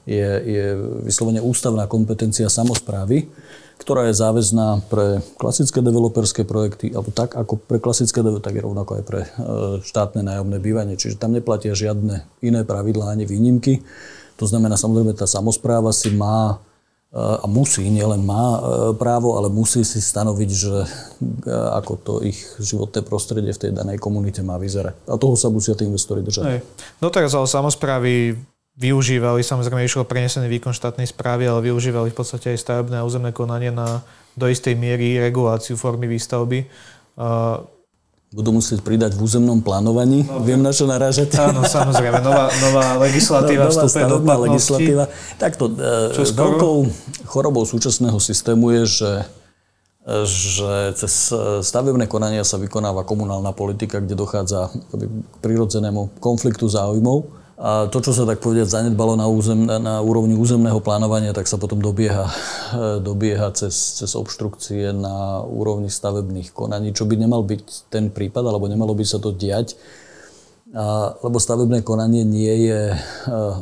je, je vyslovene ústavná kompetencia samozprávy ktorá je záväzná pre klasické developerské projekty, alebo tak ako pre klasické tak je rovnako aj pre e, štátne nájomné bývanie. Čiže tam neplatia žiadne iné pravidlá ani výnimky. To znamená, samozrejme, tá samozpráva si má e, a musí, nielen má e, právo, ale musí si stanoviť, že ako to ich životné prostredie v tej danej komunite má vyzerať. A toho sa musia tí investori držať. Hej. No teraz ale samozprávy využívali, samozrejme išlo prenesený výkon štátnej správy, ale využívali v podstate aj stavebné a územné konanie na do istej miery reguláciu formy výstavby. Budú musieť pridať v územnom plánovaní. No, Viem, na čo narážať. Áno, samozrejme. Nová, nová legislatíva no, vstúpe do legislatíva. Takto, e, veľkou chorobou súčasného systému je, že že cez stavebné konania sa vykonáva komunálna politika, kde dochádza k prirodzenému konfliktu záujmov a to, čo sa tak povedať zanedbalo na, územ, na úrovni územného plánovania, tak sa potom dobieha, dobieha cez, cez obštrukcie na úrovni stavebných konaní, čo by nemal byť ten prípad, alebo nemalo by sa to diať, a, lebo stavebné konanie nie je,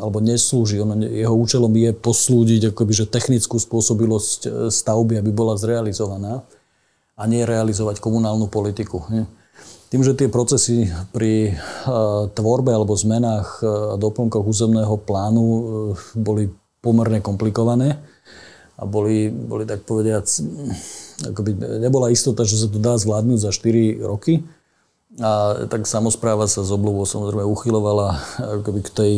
alebo neslúži, ono, jeho účelom je poslúdiť akoby, že technickú spôsobilosť e, stavby, aby bola zrealizovaná a nie realizovať komunálnu politiku. Nie? Tým, že tie procesy pri tvorbe alebo zmenách a doplnkoch územného plánu e, boli pomerne komplikované a boli, boli tak povediac, akoby nebola istota, že sa to dá zvládnuť za 4 roky. A tak samozpráva sa z obľubou samozrejme uchylovala akoby k, tej,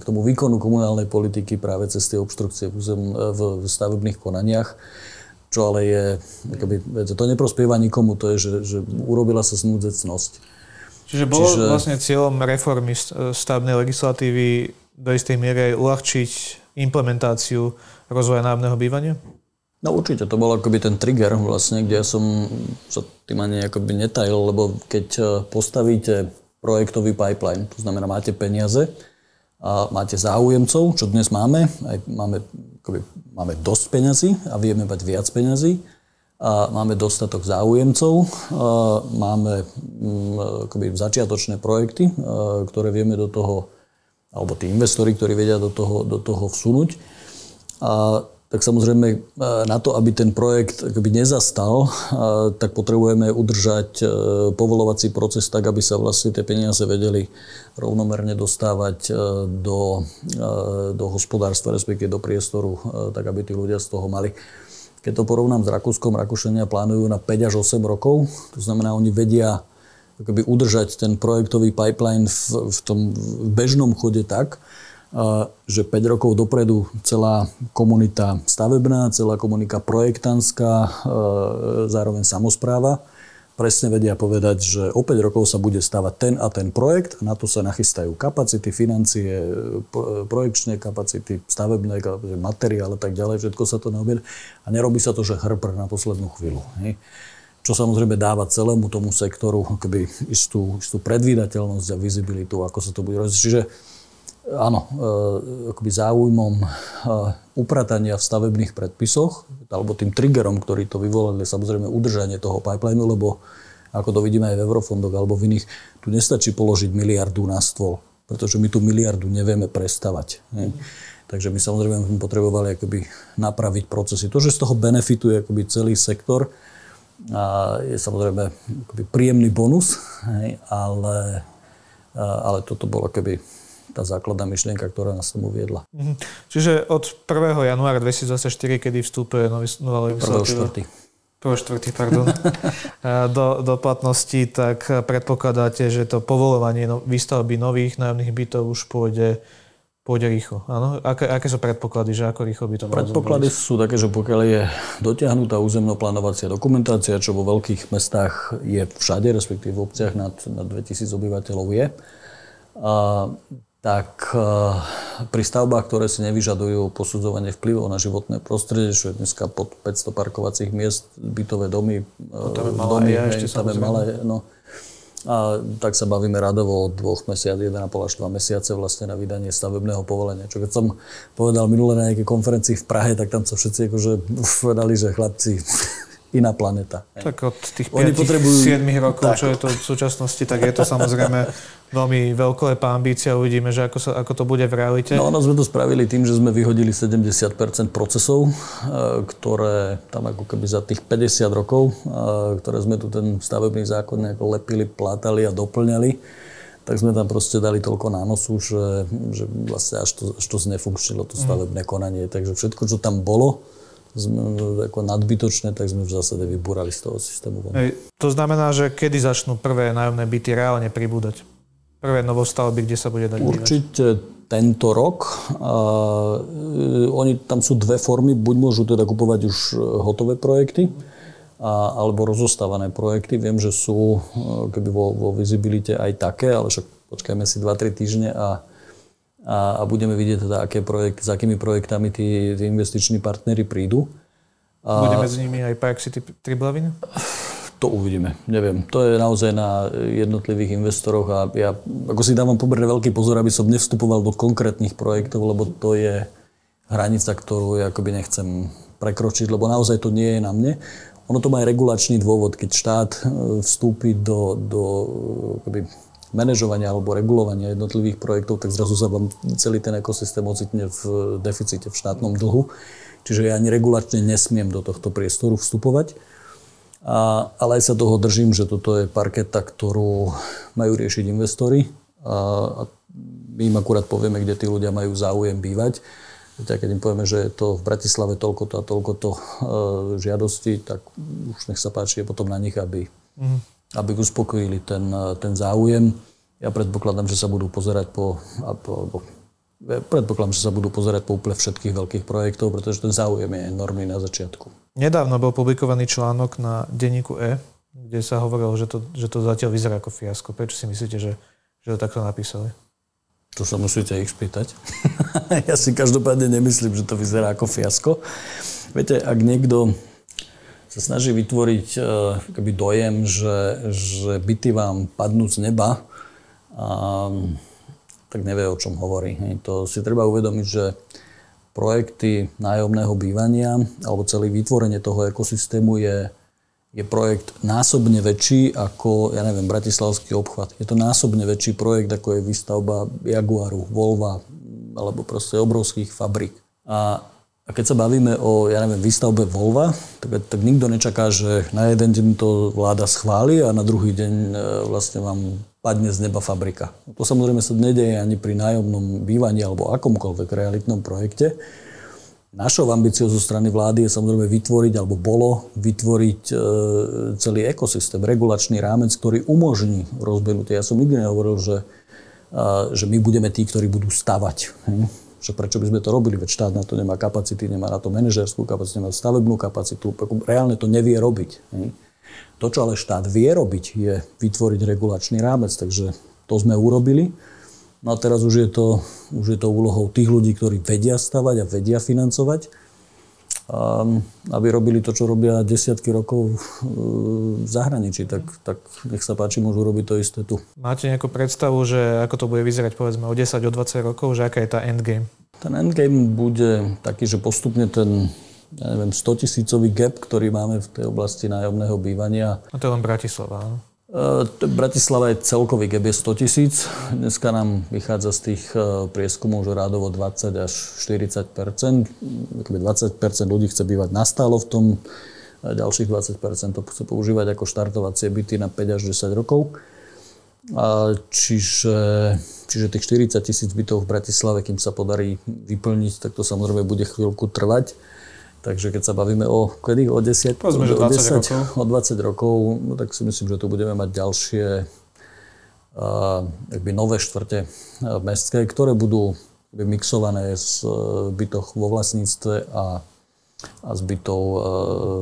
k tomu výkonu komunálnej politiky práve cez tie obštrukcie v, v stavebných konaniach čo ale je, akoby, to neprospieva nikomu, to je, že, že urobila sa snúdzecnosť. Čiže bolo Čiže... vlastne cieľom reformy stavebnej legislatívy do istej miery aj uľahčiť implementáciu rozvoja nájomného bývania? No určite, to bol akoby ten trigger vlastne, kde ja som sa tým ani akoby netajil, lebo keď e, postavíte projektový pipeline, to znamená máte peniaze a máte záujemcov, čo dnes máme, aj máme akoby, máme dosť peňazí a vieme mať viac peňazí. A máme dostatok záujemcov, a máme mm, akoby, začiatočné projekty, ktoré vieme do toho, alebo tí investori, ktorí vedia do toho, do toho vsunúť. A tak samozrejme e, na to, aby ten projekt akoby nezastal, e, tak potrebujeme udržať e, povolovací proces tak, aby sa vlastne tie peniaze vedeli rovnomerne dostávať do, do hospodárstva, respektíve do priestoru, tak aby tí ľudia z toho mali. Keď to porovnám s Rakúskom, Rakúšania plánujú na 5 až 8 rokov, to znamená, oni vedia akoby udržať ten projektový pipeline v, v tom bežnom chode tak, že 5 rokov dopredu celá komunita stavebná, celá komunita projektantská, e, zároveň samozpráva, presne vedia povedať, že o 5 rokov sa bude stavať ten a ten projekt a na to sa nachystajú kapacity, financie, projekčné kapacity, stavebné kapacity, materiál a tak ďalej, všetko sa to neobjede a nerobí sa to, že hrbr na poslednú chvíľu. Hej čo samozrejme dáva celému tomu sektoru keby istú, istú predvídateľnosť a vizibilitu, ako sa to bude robiť. Čiže áno, e, akoby záujmom e, upratania v stavebných predpisoch, alebo tým triggerom, ktorý to vyvolal, je samozrejme udržanie toho pipelineu, lebo ako to vidíme aj v eurofondoch alebo v iných, tu nestačí položiť miliardu na stôl, pretože my tú miliardu nevieme prestavať. Ne? Takže my samozrejme potrebovali akoby napraviť procesy. To, že z toho benefituje akoby celý sektor, a je samozrejme akoby príjemný bonus, hej, ale, ale toto bolo keby tá základná myšlienka, ktorá nás tomu viedla. Mhm. Čiže od 1. januára 2024, kedy vstúpuje nový, nová legislatíva? 1. 1. pardon, do, do platnosti, tak predpokladáte, že to povolovanie no, výstavby nových nájomných bytov už pôjde pôjde rýchlo. Áno? Aké, aké sú predpoklady, že ako rýchlo by to malo Predpoklady sú také, že pokiaľ je dotiahnutá územnoplánovacia dokumentácia, čo vo veľkých mestách je všade, respektíve v obciach nad, nad 2000 obyvateľov je, a tak e, pri stavbách, ktoré si nevyžadujú posudzovanie vplyvov na životné prostredie, čo je dneska pod 500 parkovacích miest, bytové domy, no, tam je malé, domy, ja, ešte tam je malé, no, a tak sa bavíme radovo o dvoch mesiac, 1,5 až 2 mesiace vlastne na vydanie stavebného povolenia. Čo keď som povedal minule na nejakej konferencii v Prahe, tak tam sa všetci akože povedali, že chlapci, iná planeta. Tak od tých 5-7 potrebujú... rokov, tak. čo je to v súčasnosti, tak je to samozrejme veľmi veľkolepá ambícia. Uvidíme, že ako, sa, ako to bude v realite. No ono sme to spravili tým, že sme vyhodili 70% procesov, e, ktoré tam ako keby za tých 50 rokov, e, ktoré sme tu ten stavebný zákon nejako lepili, plátali a doplňali, tak sme tam proste dali toľko nánosu, že, že vlastne až to, až to znefunkčnilo to stavebné konanie. Takže všetko, čo tam bolo, ako nadbytočné, tak sme v zásade vybúrali z toho systému. Hej, to znamená, že kedy začnú prvé nájomné byty reálne pribúdať? Prvé novostavby, kde sa bude dať Určite bývať? tento rok. A, e, oni, tam sú dve formy. Buď môžu teda kupovať už e, hotové projekty, a, alebo rozostávané projekty. Viem, že sú e, keby vo, vo vizibilite aj také, ale však počkajme si 2-3 týždne a a, a budeme vidieť teda, aké projekt, s akými projektami tí, tí investiční partnery prídu. A... Bude medzi nimi aj Park City Triblavin? To uvidíme, neviem. To je naozaj na jednotlivých investoroch a ja ako si dávam pomerne veľký pozor, aby som nevstupoval do konkrétnych projektov, lebo to je hranica, ktorú ja akoby nechcem prekročiť, lebo naozaj to nie je na mne. Ono to má aj regulačný dôvod, keď štát e, vstúpi do, do akoby, manažovania alebo regulovania jednotlivých projektov, tak zrazu sa vám celý ten ekosystém ocitne v deficite, v štátnom dlhu. Čiže ja ani regulačne nesmiem do tohto priestoru vstupovať. A, ale aj sa toho držím, že toto je parketa, ktorú majú riešiť investori a, a my im akurát povieme, kde tí ľudia majú záujem bývať. A keď im povieme, že je to v Bratislave toľko to a toľko to e, žiadosti, tak už nech sa páči, je potom na nich, aby, mm aby uspokojili ten, ten záujem. Ja predpokladám, že sa budú pozerať po, alebo predpokladám, že sa budú pozerať po úplne všetkých veľkých projektov, pretože ten záujem je enormný na začiatku. Nedávno bol publikovaný článok na denníku E, kde sa hovorilo, že to, že to zatiaľ vyzerá ako fiasko. Prečo si myslíte, že, že to takto napísali? To sa musíte ich spýtať. ja si každopádne nemyslím, že to vyzerá ako fiasko. Viete, ak niekto sa snaží vytvoriť uh, dojem, že, že byty vám padnú z neba, a, tak nevie, o čom hovorí. To si treba uvedomiť, že projekty nájomného bývania alebo celé vytvorenie toho ekosystému je, je projekt násobne väčší ako, ja neviem, Bratislavský obchvat. Je to násobne väčší projekt, ako je výstavba Jaguaru, Volva alebo proste obrovských fabrik. A A keď sa bavíme o, ja neviem, výstavbe Volva, tak, tak nikto nečaká, že na jeden deň to vláda schváli a na druhý deň e, vlastne vám padne z neba fabrika. To samozrejme sa nedeje ani pri nájomnom bývaní alebo akomkoľvek realitnom projekte. Našou ambíciou zo strany vlády je samozrejme vytvoriť, alebo bolo vytvoriť e, celý ekosystém, regulačný rámec, ktorý umožní rozbehnutie. Ja som nikdy nehovoril, že, že my budeme tí, ktorí budú stavať. Že prečo by sme to robili, veď štát na to nemá kapacity, nemá na to manažerskú kapacitu, nemá stavebnú kapacitu, reálne to nevie robiť. To, čo ale štát vie robiť, je vytvoriť regulačný rámec, takže to sme urobili. No a teraz už je to, už je to úlohou tých ľudí, ktorí vedia stavať a vedia financovať aby robili to, čo robia desiatky rokov e, v zahraničí, tak, tak nech sa páči, môžu robiť to isté tu. Máte nejakú predstavu, že ako to bude vyzerať povedzme o 10, o 20 rokov, že aká je tá endgame? Ten endgame bude taký, že postupne ten ja neviem, 100 tisícový gap, ktorý máme v tej oblasti nájomného bývania. A to je len Bratislava, áno? Bratislava je celkový gap 100 tisíc. Dneska nám vychádza z tých e, prieskumov, že rádovo 20 až 40 20% ľudí chce bývať nastálo v tom, ďalších 20 to chce používať ako štartovacie byty na 5 až 10 rokov. Čiže, čiže tých 40 tisíc bytov v Bratislave, kým sa podarí vyplniť, tak to samozrejme bude chvíľku trvať. Takže keď sa bavíme o kedy? O 10, Povedzme, o 20 rokov. O 20 rokov, no tak si myslím, že tu budeme mať ďalšie uh, nové štvrte mestské, ktoré budú mixované z bytoch vo vlastníctve a, a z bytov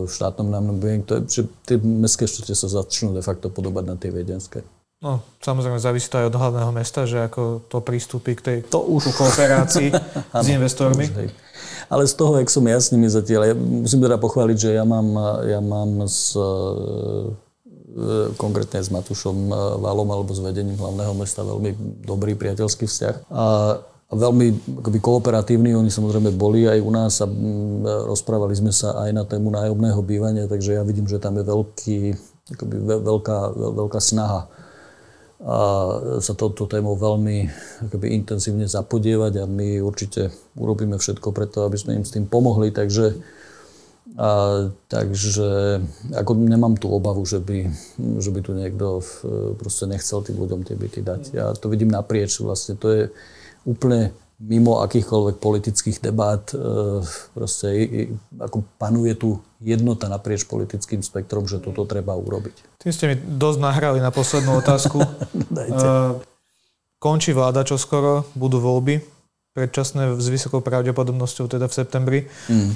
v štátnom nájomnom bývaní. To je, že tie mestské štvrte sa začnú de facto podobať na tie viedenské. No, samozrejme závisí to aj od hlavného mesta, že ako to prístupí k tej to už. kooperácii s investormi. Už, hej. Ale z toho, jak som ja s nimi zatiaľ, ja musím teda pochváliť, že ja mám, ja mám s, e, konkrétne s Matušom Valom alebo s vedením hlavného mesta veľmi dobrý priateľský vzťah. A veľmi akoby kooperatívni, oni samozrejme boli aj u nás a rozprávali sme sa aj na tému nájomného bývania, takže ja vidím, že tam je veľký, akoby veľká, veľká snaha a sa touto témou veľmi akoby, intenzívne zapodievať a my určite urobíme všetko preto, aby sme im s tým pomohli. Takže, a, takže ako nemám tú obavu, že by, že by tu niekto proste nechcel tým ľuďom tie byty dať. Ja to vidím naprieč. Vlastne to je úplne mimo akýchkoľvek politických debát, e, proste ako panuje tu jednota naprieč politickým spektrom, že toto treba urobiť. Tým ste mi dosť nahrali na poslednú otázku. Dajte. E, končí vláda čoskoro, budú voľby predčasné s vysokou pravdepodobnosťou teda v septembri. Mm.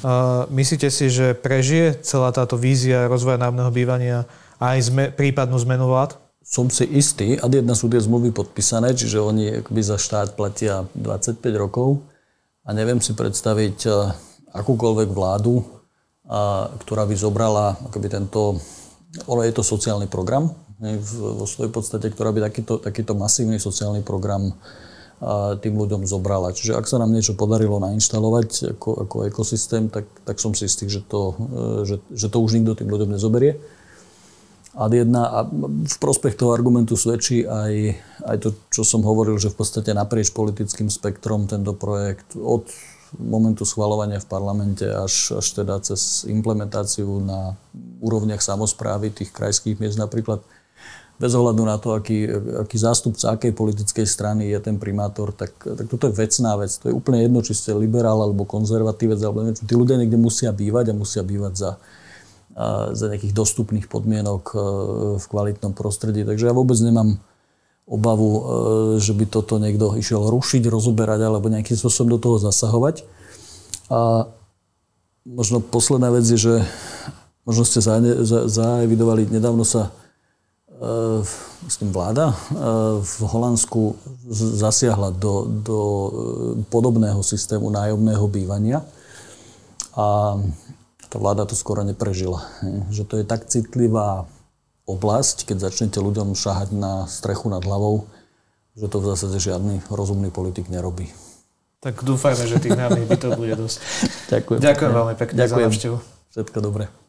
myslíte si, že prežije celá táto vízia rozvoja nájomného bývania aj zme, prípadnú zmenu vlád? Som si istý, a jedna sú tie zmluvy podpísané, čiže oni akoby za štát platia 25 rokov a neviem si predstaviť e, akúkoľvek vládu, a, ktorá by zobrala akoby tento, ono je to sociálny program, vo svojej podstate, ktorá by takýto, takýto masívny sociálny program a tým ľuďom zobrala. Čiže ak sa nám niečo podarilo nainštalovať ako, ako ekosystém, tak, tak som si istý, že to, že, že to už nikto tým ľuďom nezoberie ad jedna a v prospech toho argumentu svedčí aj, aj to, čo som hovoril, že v podstate naprieč politickým spektrom tento projekt od momentu schvalovania v parlamente až, až teda cez implementáciu na úrovniach samozprávy tých krajských miest napríklad, bez ohľadu na to, aký, aký zástupca akej politickej strany je ten primátor, tak, tak toto je vecná vec. To je úplne jedno, či ste liberál alebo konzervatívec, alebo neviem, tí ľudia niekde musia bývať a musia bývať za, za nejakých dostupných podmienok e, v kvalitnom prostredí. Takže ja vôbec nemám obavu, e, že by toto niekto išiel rušiť, rozoberať alebo nejakým spôsobom do toho zasahovať. A možno posledná vec je, že možno ste zaevidovali, nedávno sa e, tým vláda v Holandsku zasiahla do, do podobného systému nájomného bývania. A tá vláda to skoro neprežila. Že to je tak citlivá oblasť, keď začnete ľuďom šahať na strechu nad hlavou, že to v zásade žiadny rozumný politik nerobí. Tak dúfajme, že tých nájomných bytov bude dosť. Ďakujem. Ďakujem veľmi pekne Ďakujem. za návštevu. Všetko dobré.